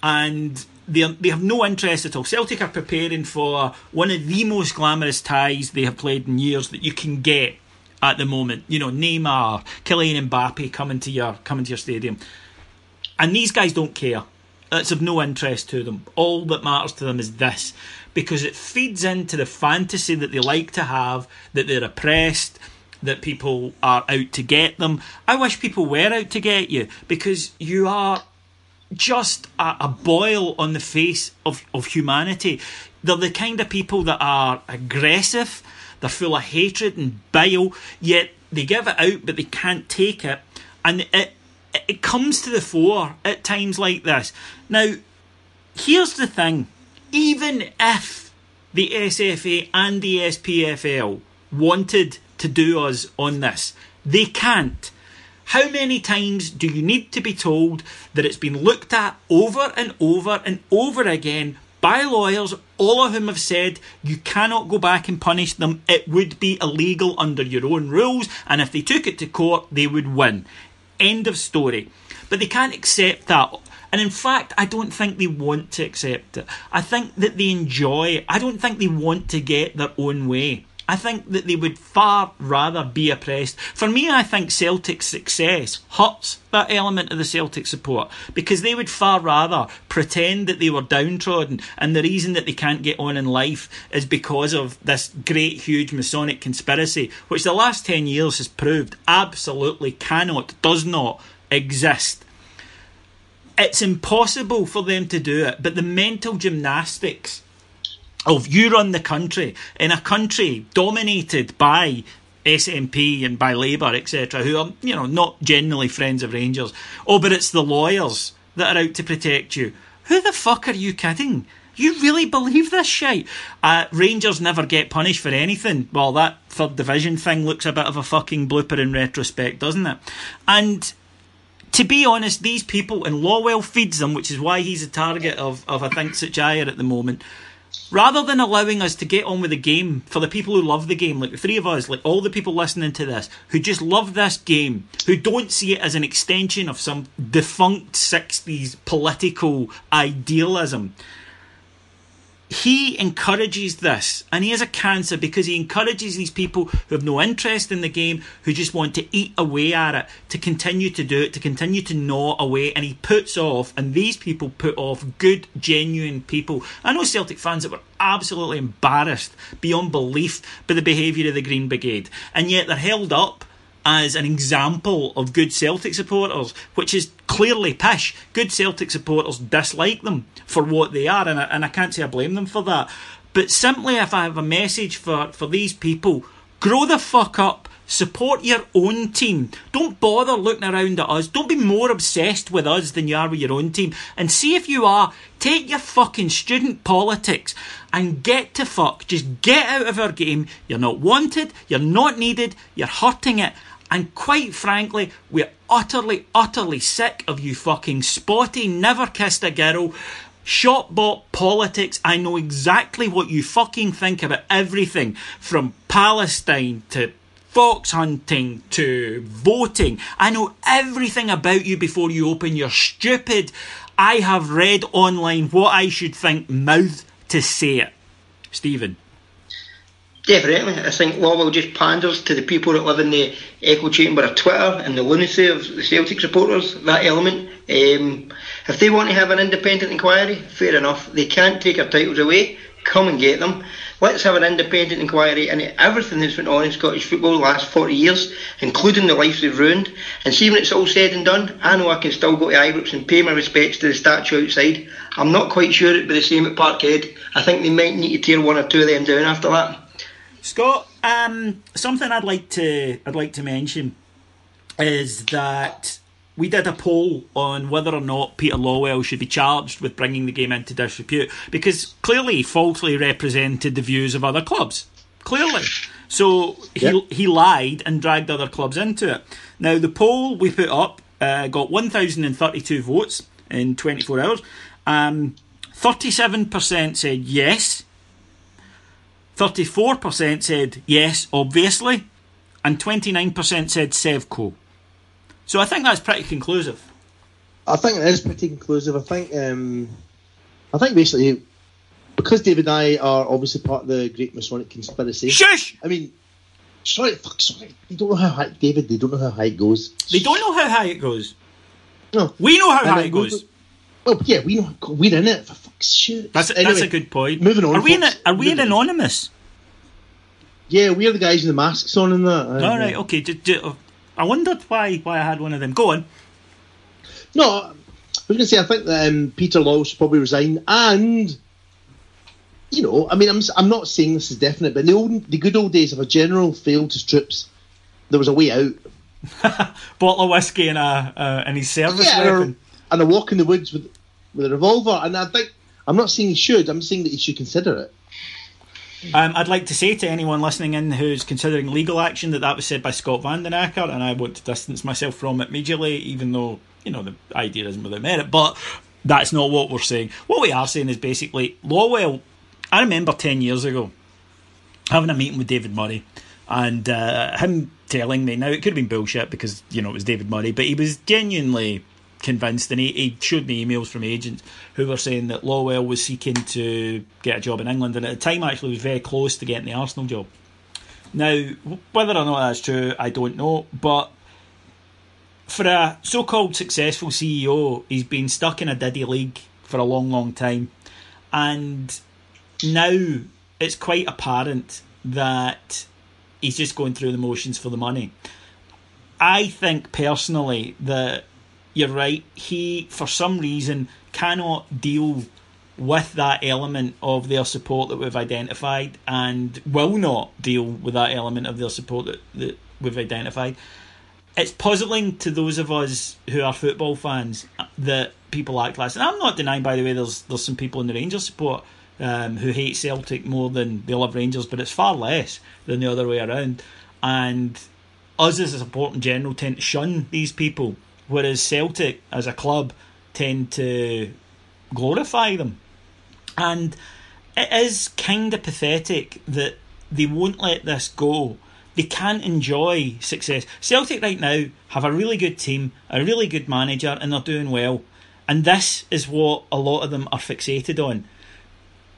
And they, they have no interest at all. Celtic are preparing for one of the most glamorous ties they have played in years that you can get at the moment. You know, Neymar, Kylian Mbappe coming to your coming to your stadium. And these guys don't care. It's of no interest to them. All that matters to them is this because it feeds into the fantasy that they like to have that they're oppressed, that people are out to get them. I wish people were out to get you because you are just a, a boil on the face of, of humanity. They're the kind of people that are aggressive, they're full of hatred and bile, yet they give it out but they can't take it. And it, it comes to the fore at times like this. Now, here's the thing even if the SFA and the SPFL wanted to do us on this. They can't. How many times do you need to be told that it's been looked at over and over and over again by lawyers, all of whom have said you cannot go back and punish them. It would be illegal under your own rules, and if they took it to court, they would win. End of story. But they can't accept that. And in fact, I don't think they want to accept it. I think that they enjoy, I don't think they want to get their own way. I think that they would far rather be oppressed. For me, I think Celtic's success hurts that element of the Celtic support because they would far rather pretend that they were downtrodden and the reason that they can't get on in life is because of this great, huge Masonic conspiracy, which the last 10 years has proved absolutely cannot, does not exist. It's impossible for them to do it, but the mental gymnastics of you run the country in a country dominated by SNP and by Labour, etc., who are, you know, not generally friends of Rangers. Oh, but it's the lawyers that are out to protect you. Who the fuck are you kidding? You really believe this shit? Uh, Rangers never get punished for anything. Well, that third division thing looks a bit of a fucking blooper in retrospect, doesn't it? And to be honest, these people, and Lawwell feeds them, which is why he's a target of, of I think, Sitchire at the moment rather than allowing us to get on with the game for the people who love the game, like the three of us, like all the people listening to this, who just love this game, who don't see it as an extension of some defunct 60s political idealism, he encourages this, and he has a cancer because he encourages these people who have no interest in the game, who just want to eat away at it, to continue to do it, to continue to gnaw away, and he puts off, and these people put off good, genuine people. I know Celtic fans that were absolutely embarrassed beyond belief by the behaviour of the Green Brigade, and yet they're held up as an example of good Celtic supporters, which is clearly pish. Good Celtic supporters dislike them for what they are, and I, and I can't say I blame them for that. But simply, if I have a message for, for these people, grow the fuck up. Support your own team. Don't bother looking around at us. Don't be more obsessed with us than you are with your own team. And see if you are. Take your fucking student politics and get to fuck. Just get out of our game. You're not wanted. You're not needed. You're hurting it. And quite frankly, we're utterly, utterly sick of you fucking spotty, never kissed a girl, shop bought politics. I know exactly what you fucking think about everything from Palestine to fox hunting to voting. I know everything about you before you open your stupid, I have read online what I should think mouth to say it. Stephen. Definitely. I think Lawwell just panders to the people that live in the echo chamber of Twitter and the lunacy of the Celtic supporters, that element. Um, if they want to have an independent inquiry, fair enough. They can't take our titles away. Come and get them. Let's have an independent inquiry into everything that's went on in Scottish football the last 40 years, including the lives they've ruined. And see when it's all said and done, I know I can still go to Ibrox and pay my respects to the statue outside. I'm not quite sure it'd be the same at Parkhead. I think they might need to tear one or two of them down after that. Scott, um, something I'd like to I'd like to mention is that we did a poll on whether or not Peter Lawwell should be charged with bringing the game into disrepute because clearly he falsely represented the views of other clubs. Clearly. So he, yep. he lied and dragged other clubs into it. Now, the poll we put up uh, got 1,032 votes in 24 hours. Um, 37% said yes, 34% said yes, obviously, and 29% said Sevco. So I think that's pretty conclusive. I think it is pretty conclusive. I think um, I think basically because David and I are obviously part of the Great Masonic conspiracy. Shush! I mean, sorry, fuck, sorry. They don't know how high, David. They don't know how high it goes. They don't know how high it goes. No, we know how high it goes. Well, yeah, we know we're in it for sake. That's, anyway, that's a good point. Moving on. Are we in it? Are we anonymous? Yeah, we're the guys with the masks on and that. All right, okay. I wondered why why I had one of them. Go on. No, I was going to say I think that um, Peter Law should probably resign, and you know, I mean, I'm I'm not saying this is definite, but in the old the good old days, if a general failed his troops, there was a way out. Bottle of whiskey and a uh, and his service yeah, weapon and a walk in the woods with with a revolver. And I think I'm not saying he should. I'm saying that he should consider it. Um, I'd like to say to anyone listening in who's considering legal action that that was said by Scott Van den and I want to distance myself from it immediately, even though you know the idea isn't without merit. But that's not what we're saying. What we are saying is basically Lawwell. I remember ten years ago having a meeting with David Murray, and uh, him telling me now it could have been bullshit because you know it was David Murray, but he was genuinely convinced, and he, he showed me emails from agents who were saying that Lawwell was seeking to get a job in England, and at the time actually was very close to getting the Arsenal job. Now, whether or not that's true, I don't know, but for a so called successful CEO, he's been stuck in a diddy league for a long, long time. And now it's quite apparent that he's just going through the motions for the money. I think personally that you're right. He, for some reason, cannot deal with that element of their support that we've identified and will not deal with that element of their support that, that we've identified. It's puzzling to those of us who are football fans that people act like. And I'm not denying, by the way, there's there's some people in the Rangers support um, who hate Celtic more than they love Rangers, but it's far less than the other way around. And us as a support in general tend to shun these people, whereas Celtic as a club tend to glorify them. And it is kind of pathetic that they won't let this go. They can't enjoy success. Celtic right now have a really good team, a really good manager, and they're doing well. And this is what a lot of them are fixated on.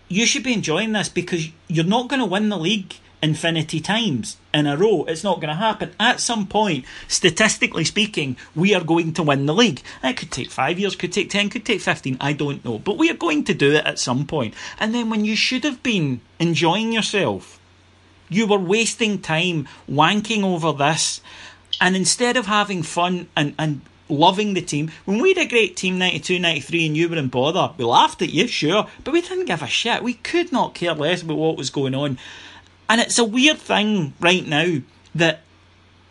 You should be enjoying this because you're not going to win the league infinity times in a row. It's not going to happen. At some point, statistically speaking, we are going to win the league. It could take five years, could take 10, could take 15, I don't know. But we are going to do it at some point. And then when you should have been enjoying yourself, you were wasting time wanking over this. And instead of having fun and, and loving the team. When we had a great team 92 93 and you were in bother, we laughed at you, sure, but we didn't give a shit. We could not care less about what was going on. And it's a weird thing right now that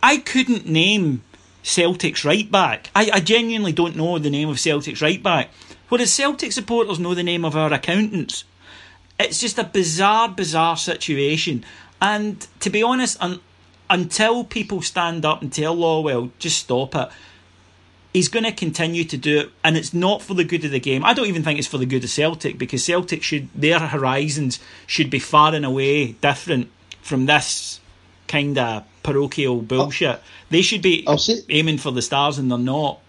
I couldn't name Celtic's right back. I, I genuinely don't know the name of Celtic's right back. Whereas Celtic supporters know the name of our accountants. It's just a bizarre, bizarre situation. And to be honest, un- until people stand up and tell Lawwell, just stop it, he's going to continue to do it, and it's not for the good of the game. I don't even think it's for the good of Celtic because Celtic should their horizons should be far and away different from this kind of parochial bullshit. they should be say, aiming for the stars, and they're not.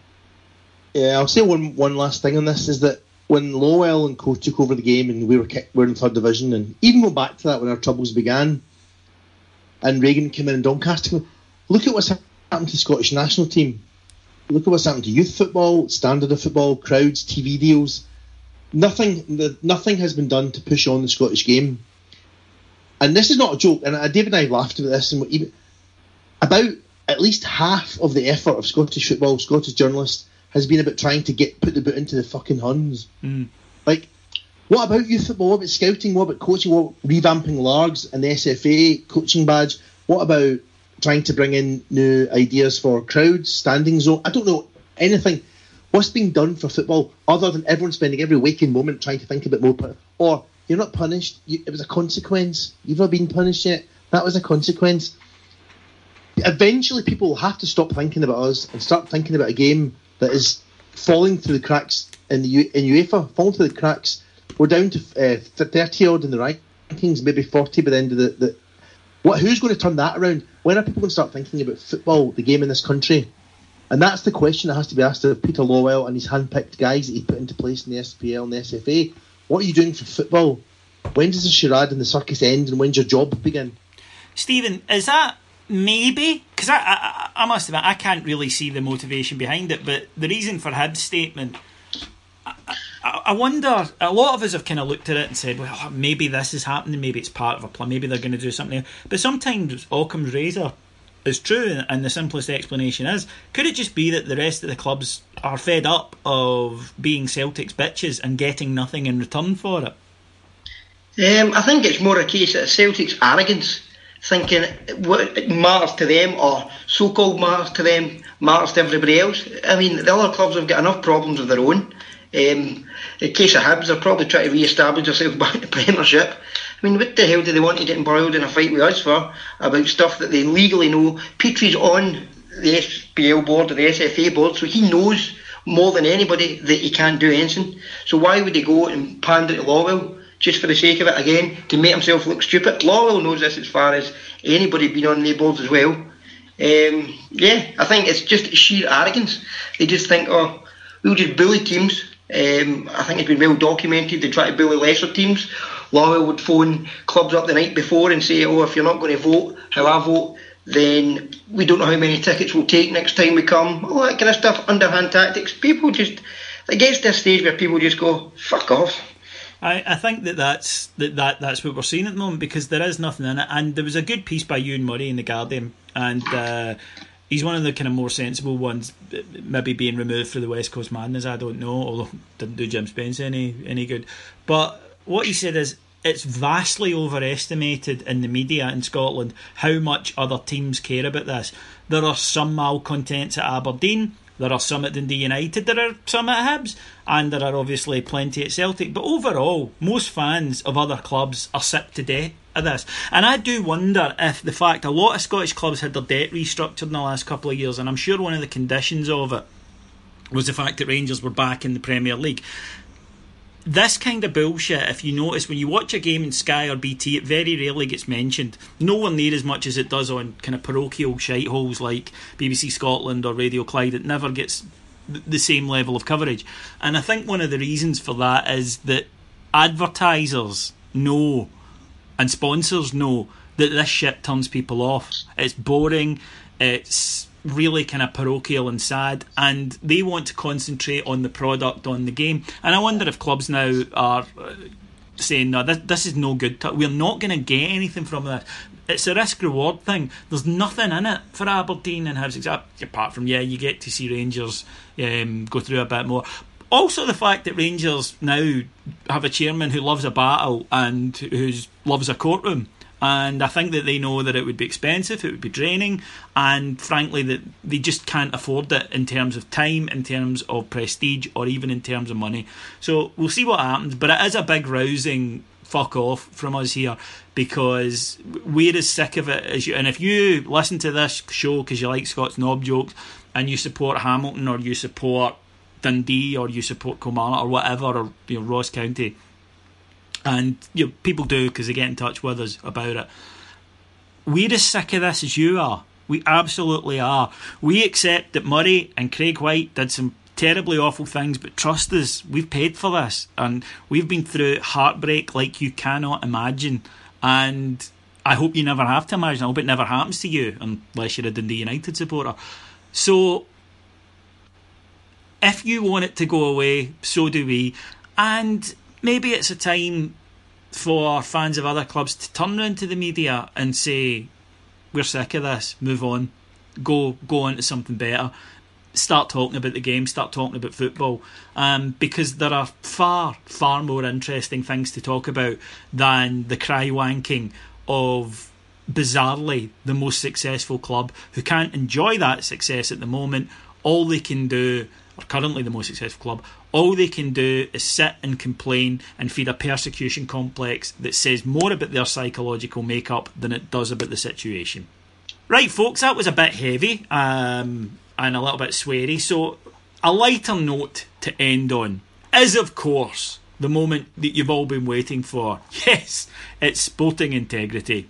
Yeah, I'll say one one last thing on this is that when Lawwell and Co took over the game and we were kicked, we were in third division, and even go back to that when our troubles began, and Regan came in and Doncaster, look at what's happened to the Scottish national team Look at what's happened to youth football, standard of football, crowds, TV deals. Nothing, nothing has been done to push on the Scottish game. And this is not a joke. And David and I laughed about this. And even, about at least half of the effort of Scottish football, Scottish journalists, has been about trying to get put the boot into the fucking Huns. Mm. Like, what about youth football? What about scouting? What about coaching? What about revamping Largs and the SFA coaching badge? What about trying to bring in new ideas for crowds, standing zone. I don't know anything. What's being done for football other than everyone spending every waking moment trying to think a bit more? Or you're not punished. You, it was a consequence. You've not been punished yet. That was a consequence. Eventually, people will have to stop thinking about us and start thinking about a game that is falling through the cracks in the U- in UEFA, falling through the cracks. We're down to uh, 30 odd in the rankings, maybe 40 by the end of the, the what? Who's going to turn that around? When are people going to start thinking about football, the game in this country? And that's the question that has to be asked of Peter Lawwell and his hand-picked guys that he put into place in the SPL and the SFA. What are you doing for football? When does the charade and the circus end, and when's your job begin? Stephen, is that maybe? Because I, I, I must admit, I can't really see the motivation behind it. But the reason for Hib's statement I wonder. A lot of us have kind of looked at it and said, "Well, maybe this is happening. Maybe it's part of a plan. Maybe they're going to do something." But sometimes Occam's razor is true, and the simplest explanation is: could it just be that the rest of the clubs are fed up of being Celtic's bitches and getting nothing in return for it? Um, I think it's more a case of Celtic's arrogance, thinking what matters to them or so-called matters to them matters to everybody else. I mean, the other clubs have got enough problems of their own. Um, in case of Hibs, they're probably trying to re-establish themselves back the Premiership. I mean, what the hell do they want to get embroiled in a fight with us for about stuff that they legally know? Petrie's on the SPL board or the SFA board, so he knows more than anybody that he can't do anything. So why would he go and pander to Lawwell just for the sake of it again to make himself look stupid? Lawwell knows this as far as anybody being on the boards as well. Um, yeah, I think it's just sheer arrogance. They just think, oh, we'll just bully teams um, I think it's been well documented. They try to bully lesser teams. Lawwell would phone clubs up the night before and say, "Oh, if you're not going to vote how I vote, then we don't know how many tickets we'll take next time we come." All that kind of stuff, underhand tactics. People just it gets to a stage where people just go, "Fuck off." I, I think that that's that, that that's what we're seeing at the moment because there is nothing in it. And there was a good piece by Ewan Murray in the Guardian, and uh, he's one of the kind of more sensible ones, maybe being removed for the West Coast Madness. I don't know, although didn't do Jim Spence any any good. But what he said is it's vastly overestimated in the media in Scotland how much other teams care about this. There are some malcontents at Aberdeen. There are some at Dundee United, there are some at Hibs, and there are obviously plenty at Celtic. But overall, most fans of other clubs are sick to death of this. And I do wonder if the fact a lot of Scottish clubs had their debt restructured in the last couple of years, and I'm sure one of the conditions of it was the fact that Rangers were back in the Premier League this kind of bullshit, if you notice, when you watch a game in Sky or BT, it very rarely gets mentioned. Nowhere near as much as it does on kind of parochial shiteholes like BBC Scotland or Radio Clyde. It never gets the same level of coverage. And I think one of the reasons for that is that advertisers know and sponsors know that this shit turns people off. It's boring. It's really kind of parochial and sad, and they want to concentrate on the product, on the game. And I wonder if clubs now are uh, saying, "No, this, this is no good. We're not going to get anything from this." It's a risk reward thing. There's nothing in it for Aberdeen and Hibs, apart from yeah, you get to see Rangers um, go through a bit more. Also, the fact that Rangers now have a chairman who loves a battle and who loves a courtroom and I think that they know that it would be expensive, it would be draining, and frankly, that they just can't afford it in terms of time, in terms of prestige, or even in terms of money. So we'll see what happens, but it is a big rousing fuck off from us here because we're as sick of it as you. And if you listen to this show because you like Scott's knob jokes and you support Hamilton or you support Dundee or you support Kilmarnock or whatever or you know Ross County and you know, people do because they get in touch with us about it. We're as sick of this as you are. We absolutely are. We accept that Murray and Craig Whyte did some terribly awful things, but trust us, we've paid for this, and we've been through heartbreak like you cannot imagine. And I hope you never have to imagine. I hope it never happens to you, unless you're a Dundee United supporter. So, if you want it to go away, so do we. And maybe it's a time for fans of other clubs to turn around to the media and say, "We're sick of this. Move on. Go go on to something better." Start talking about the game. Start talking about football, um, because there are far far more interesting things to talk about than the cry wanking of bizarrely the most successful club who can't enjoy that success at the moment. All they can do, or currently the most successful club, all they can do is sit and complain and feed a persecution complex that says more about their psychological makeup than it does about the situation. Right, folks, that was a bit heavy um, and a little bit sweary. So, a lighter note to end on is, of course, the moment that you've all been waiting for. Yes, it's sporting integrity.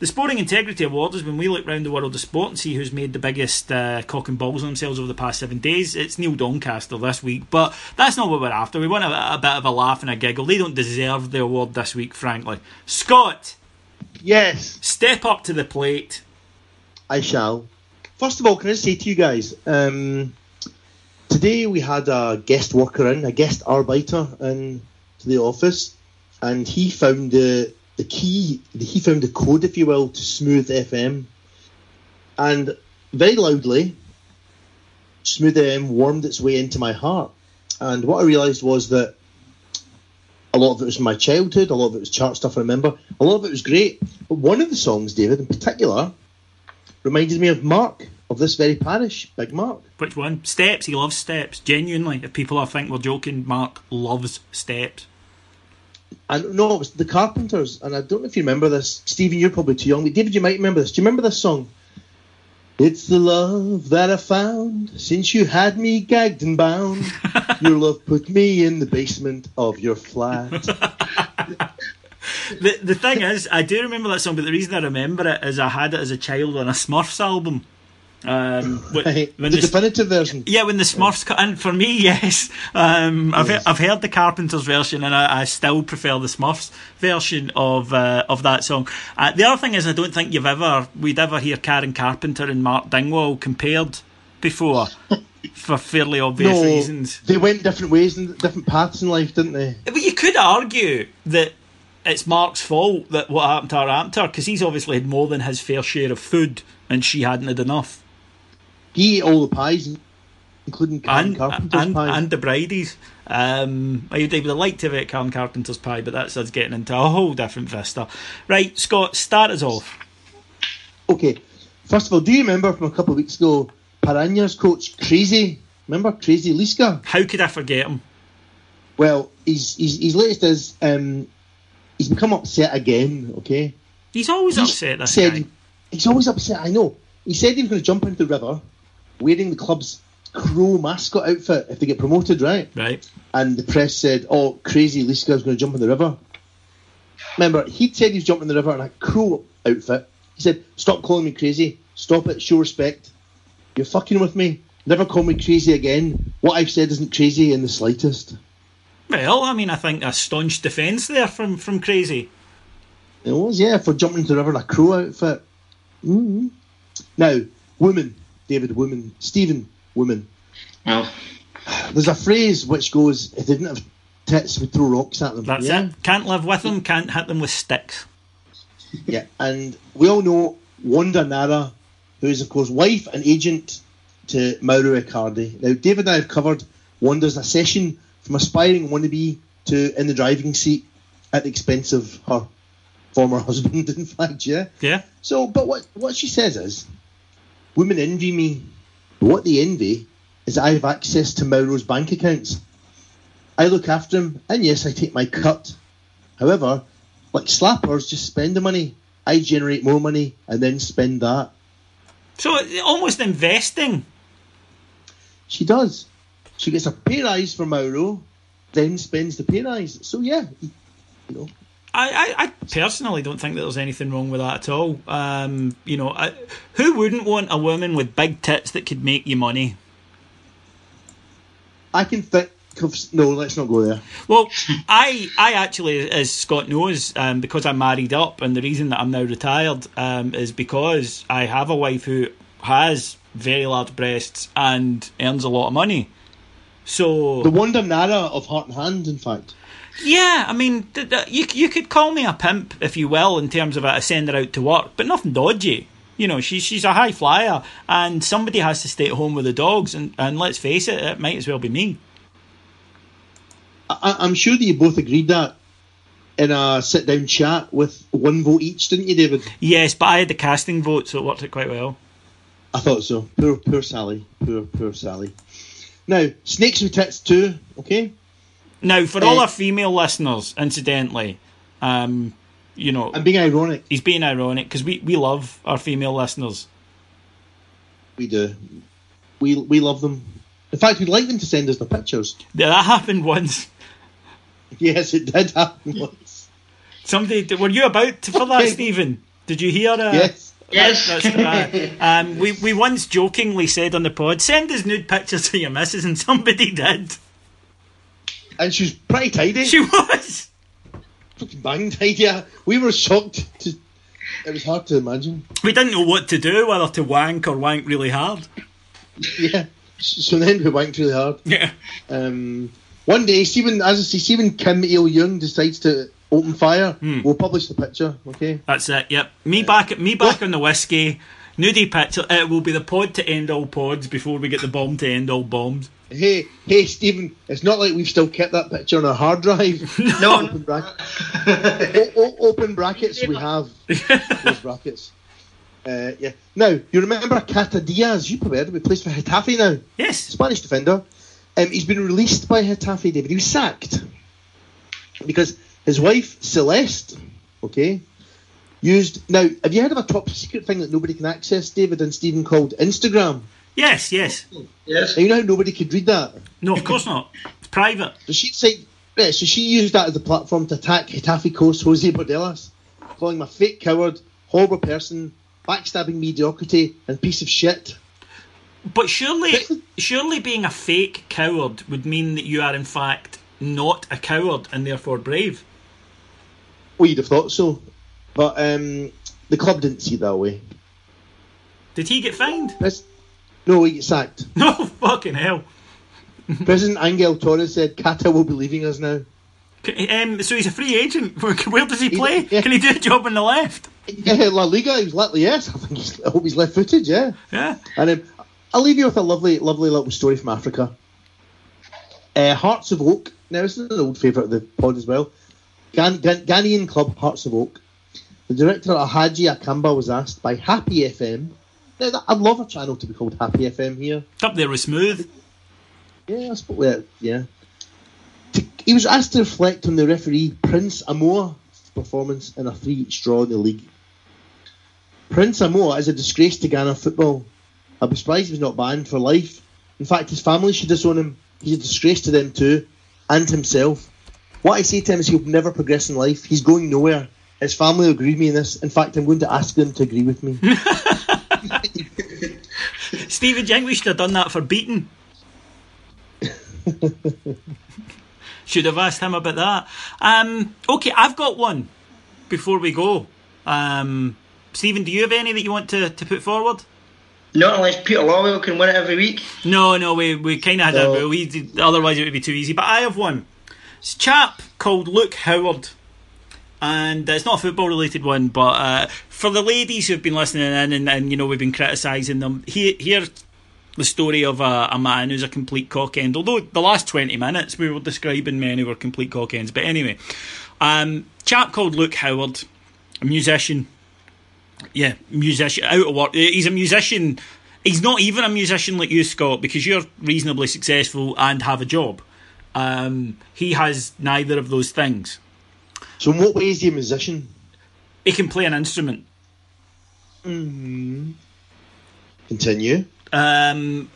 The Sporting Integrity Award is when we look around the world of sport and see who's made the biggest uh, cock and balls on themselves over the past seven days. It's Neil Doncaster this week, but that's not what we're after. We want a, a bit of a laugh and a giggle. They don't deserve the award this week, frankly. Scott! Yes. Step up to the plate. I shall. First of all, can I say to you guys, um, today we had a guest worker in, a guest arbiter in to the office, and he found the the key, he found the code, if you will, to Smooth FM. And very loudly, Smooth FM warmed its way into my heart. And what I realised was that a lot of it was my childhood, a lot of it was chart stuff I remember, a lot of it was great. But one of the songs, David, in particular, reminded me of Mark, of this very parish, Big Mark. Which one? Steps. He loves steps. Genuinely, if people are think we're joking, Mark loves steps. And no, it was the Carpenters, and I don't know if you remember this. Stephen, you're probably too young, but David, you might remember this. Do you remember this song? It's the love that I found since you had me gagged and bound. your love put me in the basement of your flat. the the thing is, I do remember that song, but the reason I remember it is I had it as a child on a Smurfs album. Um, when, the, the, definitive version. Yeah, when the Smurfs cut in. For me, yes. Um, I've, yes. I've heard the Carpenters version, and I, I still prefer the Smurfs version of uh, of that song. Uh, the other thing is, I don't think you've ever we'd ever hear Karen Carpenter and Mark Dingwall compared before. for fairly obvious no, reasons. They went different ways and different paths in life, didn't they? But you could argue that it's Mark's fault that what happened to her happened to her because he's obviously had more than his fair share of food and she hadn't had enough. He ate all the pies, including Karen and, Carpenter's and, pie. And the Brady's. Um, I would have liked to have ate Karen Carpenter's pie, but that's us getting into a whole different vista. Right, Scott, start us off. Okay, first of all, do you remember from a couple of weeks ago, Piranha's coach, Crazy? Remember Crazy Liska? How could I forget him? Well, he's, his, his latest is um, he's become upset again, okay? He's always he's upset, this said, guy. He's always upset, I know. He said he was going to jump into the river wearing the club's crow mascot outfit if they get promoted, right? Right. And the press said, "Oh, crazy, Liska was going to jump in the river." Remember, he said he was jumping in the river in a crow outfit. He said, "Stop calling me crazy. Stop it. Show respect. You're fucking with me. Never call me crazy again. What I've said isn't crazy in the slightest." Well, I mean, I think a staunch defence there from from crazy. It was, yeah, for jumping into the river in a crow outfit. Mm-hmm. Now, women. David Woman, Stephen Woman. Oh. There's a phrase which goes, if they didn't have tits, we'd throw rocks at them. That's yeah? it. Can't live with them, can't hit them with sticks. Yeah, and we all know Wanda Nara, who is, of course, wife and agent to Mauro Icardi. Now, David and I have covered Wanda's accession from aspiring wannabe to in the driving seat at the expense of her former husband, in fact, yeah? Yeah. So, but what, what she says is, Women envy me. What they envy is I have access to Mauro's bank accounts. I look after him, and yes, I take my cut. However, like slappers, just spend the money. I generate more money and then spend that. So almost investing. She does. She gets a pay rise from Mauro, then spends the pay rise. So yeah, you know, I, I, I, personally don't think that there's anything wrong with that at all. Um, you know, I, who wouldn't want a woman with big tits that could make you money? I can think of no. Let's not go there. Well, I I actually, as Scott knows, um, because I'm married up, and the reason that I'm now retired um, is because I have a wife who has very large breasts and earns a lot of money. So the Wanda Nara of Heart and Hand, in fact. Yeah, I mean, th- th- you you could call me a pimp if you will, in terms of a send her out to work, but nothing dodgy. You know, she's she's a high flyer, and somebody has to stay at home with the dogs, and, and let's face it, it might as well be me. I, I'm sure that you both agreed that in a sit down chat with one vote each, didn't you, David? Yes, but I had the casting vote, so it worked out quite well. I thought so. Poor, poor Sally. Poor, poor Sally. Now, Snakes with Tits 2, okay? Now, for all uh, our female listeners, incidentally, um, you know, I'm being ironic. He's being ironic because we, we love our female listeners. We do. We we love them. In fact, we'd like them to send us the pictures. Yeah, that happened once. Yes, it did happen once. Somebody, were you about to, for that, Stephen? Did you hear? Uh, yes. Yes. Uh, um, we we once jokingly said on the pod, "Send us nude pictures of your missus," and somebody did and she was pretty tidy. She was. Fucking bang tidy. Yeah. We were shocked. To, it was hard to imagine. We didn't know what to do, whether to wank or wank really hard. Yeah. So then we wanked really hard. Yeah. Um, one day, Stephen, as I say, Stephen Kim Il Young decides to open fire. Hmm. We'll publish the picture. Okay. That's it. Yep. Me back. Me back on the whiskey. Nudie picture. It will be the pod to end all pods before we get the bomb to end all bombs. Hey, hey, Stephen! It's not like we've still kept that picture on our hard drive. no, open, bra- o- o- open brackets. We have those brackets. Uh, yeah. Now you remember Cata Diaz? You probably heard him. plays for Getafe now. Yes, Spanish defender. Um, he's been released by Getafe, David. He was sacked because his wife Celeste, okay, used. Now, have you heard of a top secret thing that nobody can access, David and Stephen, called Instagram? Yes, yes. Yes. And you know nobody could read that? No, of course not. It's private. So she said, yeah, so she used that as a platform to attack Getafe coach Jose Bordalás, calling him a fake coward, horrible person, backstabbing mediocrity, and piece of shit. But surely, surely being a fake coward would mean that you are in fact not a coward and therefore brave. Well, you'd have thought so, but um, the club didn't see it that way. Did he get fined? No, he got sacked. No fucking hell. President Angel Torres said Cata will be leaving us now. Um, so he's a free agent. Where does he play? Yeah. Can he do a job on the left? Yeah, La Liga. He's like, yes, I think he's, I hope he's left-footed. Yeah. Yeah. And um, I'll leave you with a lovely, lovely little story from Africa. Uh, Hearts of Oak. Now this is an old favourite of the pod as well. Ghan- Ghan- Ghanaian club Hearts of Oak. The director Alhaji Akambi was asked by Happy FM. I'd love a channel to be called Happy FM here. Up there with Smooth. Yeah, I suppose. Yeah. He was asked to reflect on the referee Prince Amoah's performance in a three straw in the league. Prince Amoah is a disgrace to Ghana football. I'd be surprised if he's not banned for life. In fact, his family should disown him. He's a disgrace to them too, and himself. What I say to him is he'll never progress in life. He's going nowhere. His family will agree with me in this. In fact, I'm going to ask them to agree with me. Stephen Jenk, should have done that for beating. Should have asked him about that. Um, okay, I've got one before we go. Um, Stephen, do you have any that you want to, to put forward? Not unless Peter Lawwell can win it every week. No, no, we, we kind of had no. a rule. We, otherwise, it would be too easy. But I have one. It's a chap called Luke Howard. And it's not a football related one, but uh, for the ladies who've been listening in and, and you know we've been criticising them, he, here the story of a, a man who's a complete cock cockend. Although the last 20 minutes we were describing men who were complete cockends. But anyway, um, chap called Luke Howard, a musician. Yeah, musician, out of work. He's a musician. He's not even a musician like you, Scott, because you're reasonably successful and have a job. Um, he has neither of those things. So, in what way is he a musician? He can play an instrument. Mm-hmm. Continue. Um,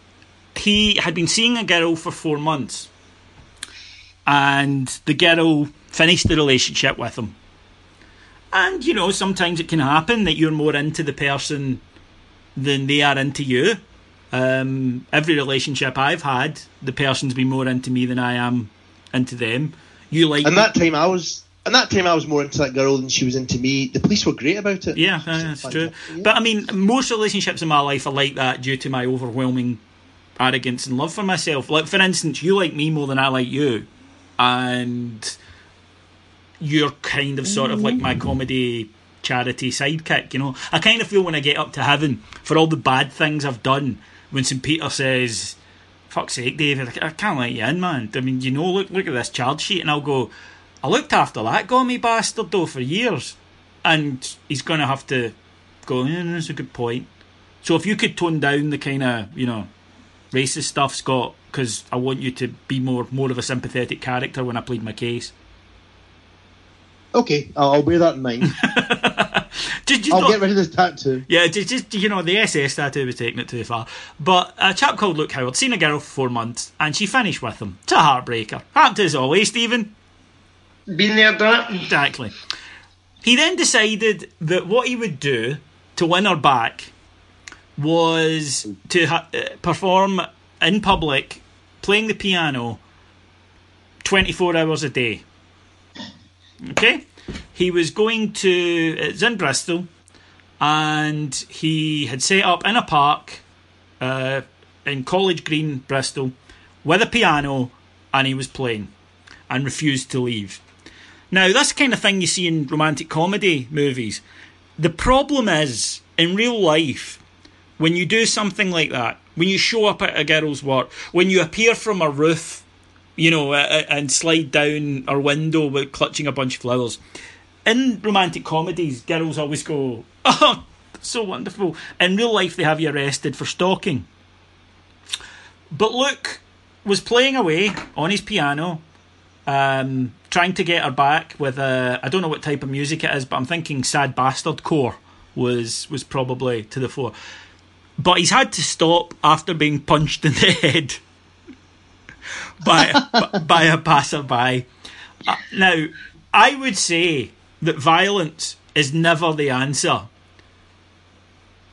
he had been seeing a girl for four months, and the girl finished the relationship with him. And you know, sometimes it can happen that you're more into the person than they are into you. Um, every relationship I've had, the person's been more into me than I am into them. You like, and that time I was and that time I was more into that girl than she was into me. The police were great about it. Yeah, uh, that's true. Yeah. But I mean, most relationships in my life are like that due to my overwhelming arrogance and love for myself. Like, for instance, you like me more than I like you, and you're kind of sort of like my comedy charity sidekick. You know, I kind of feel when I get up to heaven for all the bad things I've done. When St Peter says, "Fuck's sake, David, I can't let you in, man." I mean, you know, look look at this charge sheet, and I'll go I looked after that gummy bastard though for years, and he's going to have to go. Yeah, that's a good point. So if you could tone down the kind of you know racist stuff, Scott, because I want you to be more more of a sympathetic character when I plead my case. Okay, I'll bear that in mind. just, just I'll not, get rid of this tattoo. Yeah, just, just you know, the SS tattoo was taking it too far. But a chap called Luke Howard seen a girl for four months, and she finished with him. It's a heartbreaker. Happened to us always, Stephen. Been there, done it. Exactly. He then decided that what he would do to win her back was to ha- uh, perform in public, playing the piano, 24 hours a day. Okay? He was going to, it's in Bristol, and he had set up in a park uh, in College Green, Bristol, with a piano, and he was playing and refused to leave. Now, that's the kind of thing you see in romantic comedy movies. The problem is, in real life, when you do something like that, when you show up at a girl's work, when you appear from a roof, you know, and slide down her window with clutching a bunch of flowers, in romantic comedies, girls always go, "Oh, so wonderful." In real life, they have you arrested for stalking. But Luke was playing away on his piano, um, trying to get her back with a I don't know what type of music it is, but I'm thinking sad bastard core was was probably to the fore. But he's had to stop after being punched in the head by by a passerby. Uh, now, I would say that violence is never the answer,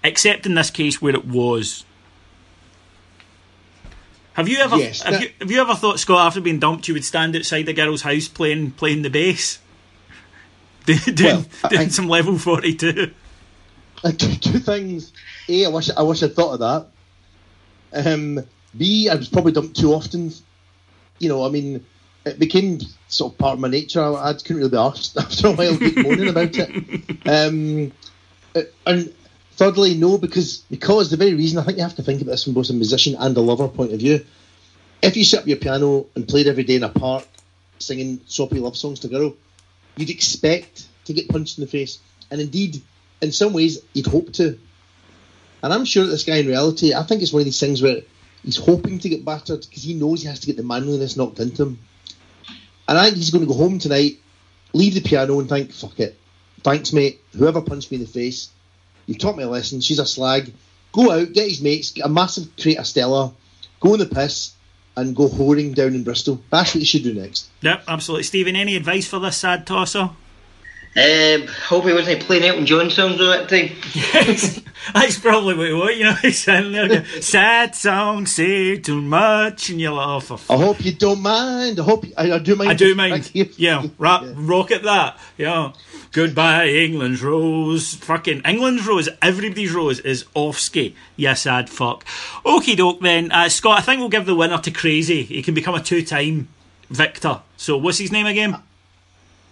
except in this case where it was. Have you ever yes, have, that... you, have you ever thought Scott after being dumped you would stand outside the girl's house playing playing the bass? doing well, doing I, some level forty two. Two, two things. A, I wish I wish I'd thought of that. Um, B, I was probably dumped too often. You know, I mean, it became sort of part of my nature. I, I couldn't really be asked after a while, moaning about it. Um, uh, and thirdly, no, because because the very reason I think you have to think about this from both a musician and a lover point of view. If you set up your piano and played every day in a park, singing soppy love songs to girl, you'd expect to get punched in the face, and indeed, in some ways, you'd hope to. And I'm sure that this guy, in reality, I think it's one of these things where he's hoping to get battered because he knows he has to get the manliness knocked into him. And I think he's going to go home tonight, leave the piano, and think, fuck it. Thanks, mate. Whoever punched me in the face, you've taught me a lesson. She's a slag. Go out, get his mates, get a massive crate of Stella, go in the piss, and go whoring down in Bristol. That's what you should do next. Yep, absolutely. Stephen, any advice for this sad tosser? Um, hope he wasn't playing Elton John songs all that time. yes, that's probably what he was. You know, he's sitting there going, sad songs say too much, and you're like, oh, I hope you don't mind. I hope you, I, I, do mind. I do mind. Yeah, rap, yeah. rock at that. Yeah. Goodbye, England's Rose. Fucking England's Rose. Everybody's Rose is offski. You sad fuck. Okie doke then. Uh, Scott, I think we'll give the winner to Crazy. He can become a two time victor. So, what's his name again?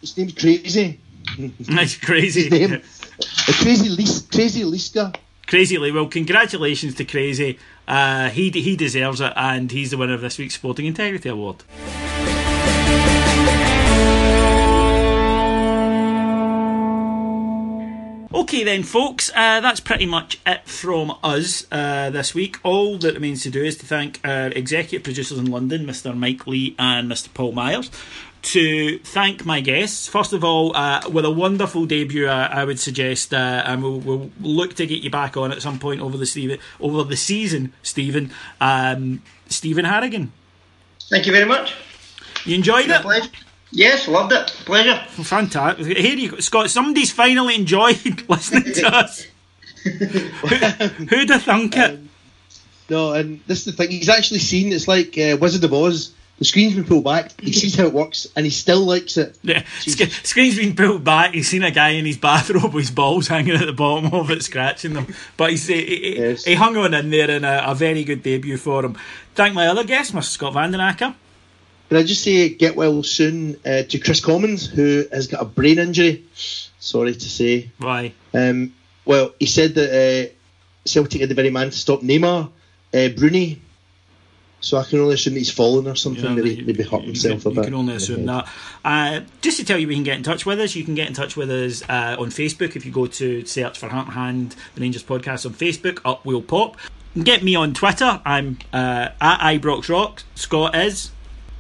His name's Crazy. That's crazy. Name, crazy, Lis- crazy Liska. Crazy Lee. Well, congratulations to Crazy. Uh, he he deserves it, and he's the winner of this week's Sporting Integrity Award. Okay, then, folks, uh, that's pretty much it from us uh, this week. All that remains to do is to thank our executive producers in London, Mr. Mike Lee and Mr. Paul Myers, to thank my guests. First of all, uh, with a wonderful debut, uh, I would suggest, uh, and we'll, we'll, look to get you back on at some point over the over the season, Stephen. Um, Stephen Harrigan. Thank you very much. You enjoyed it? Pleasure. Yes, loved it. Pleasure. Fantastic. Here you go, Scott. Somebody's finally enjoyed listening to us. Who, who'd have thunk it? Um, no, and this is the thing. He's actually seen. It's like uh, Wizard of Oz the screen's been pulled back. He sees how it works, and he still likes it. Yeah, Sc- screen's been pulled back. He's seen a guy in his bathrobe with his balls hanging at the bottom of it, scratching them. But he's, he, he, yes. he hung on in there, and a, a, very good debut for him. Thank my other guest, Mr. Scott Vandenacker. Can I just say, get well soon uh, to Kris Commons, who has got a brain injury. Sorry to say. Why? Um, well, he said that uh, Celtic had the very man to stop Neymar. Uh, Bruni so I can only assume he's fallen or something, yeah, maybe, maybe hurt himself you, a bit. You can only assume that. Uh, just to tell you, we can get in touch with us. You can get in touch with us uh, on Facebook if you go to search for Heart and Hand, the Rangers podcast on Facebook. Up will pop. Get me on Twitter. I'm uh, at Ibrox Rock. Scott is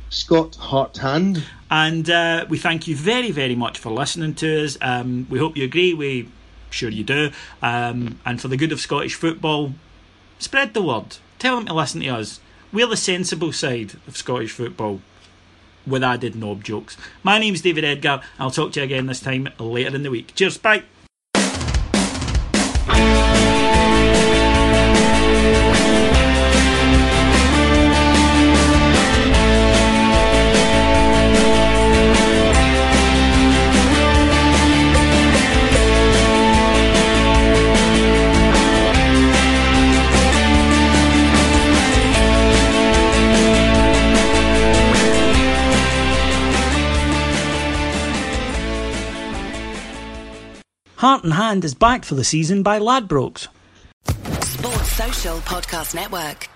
Scott Heart Hand. And uh, we thank you very, very much for listening to us. Um, we hope you agree. We sure you do. Um, and for the good of Scottish football, spread the word. Tell them to listen to us we're the sensible side of Scottish football with added knob jokes. My name's David Edgar. I'll talk to you again this time later in the week. Cheers, bye. Heart and Hand is backed for the season by Ladbrokes. Sports Social Podcast Network.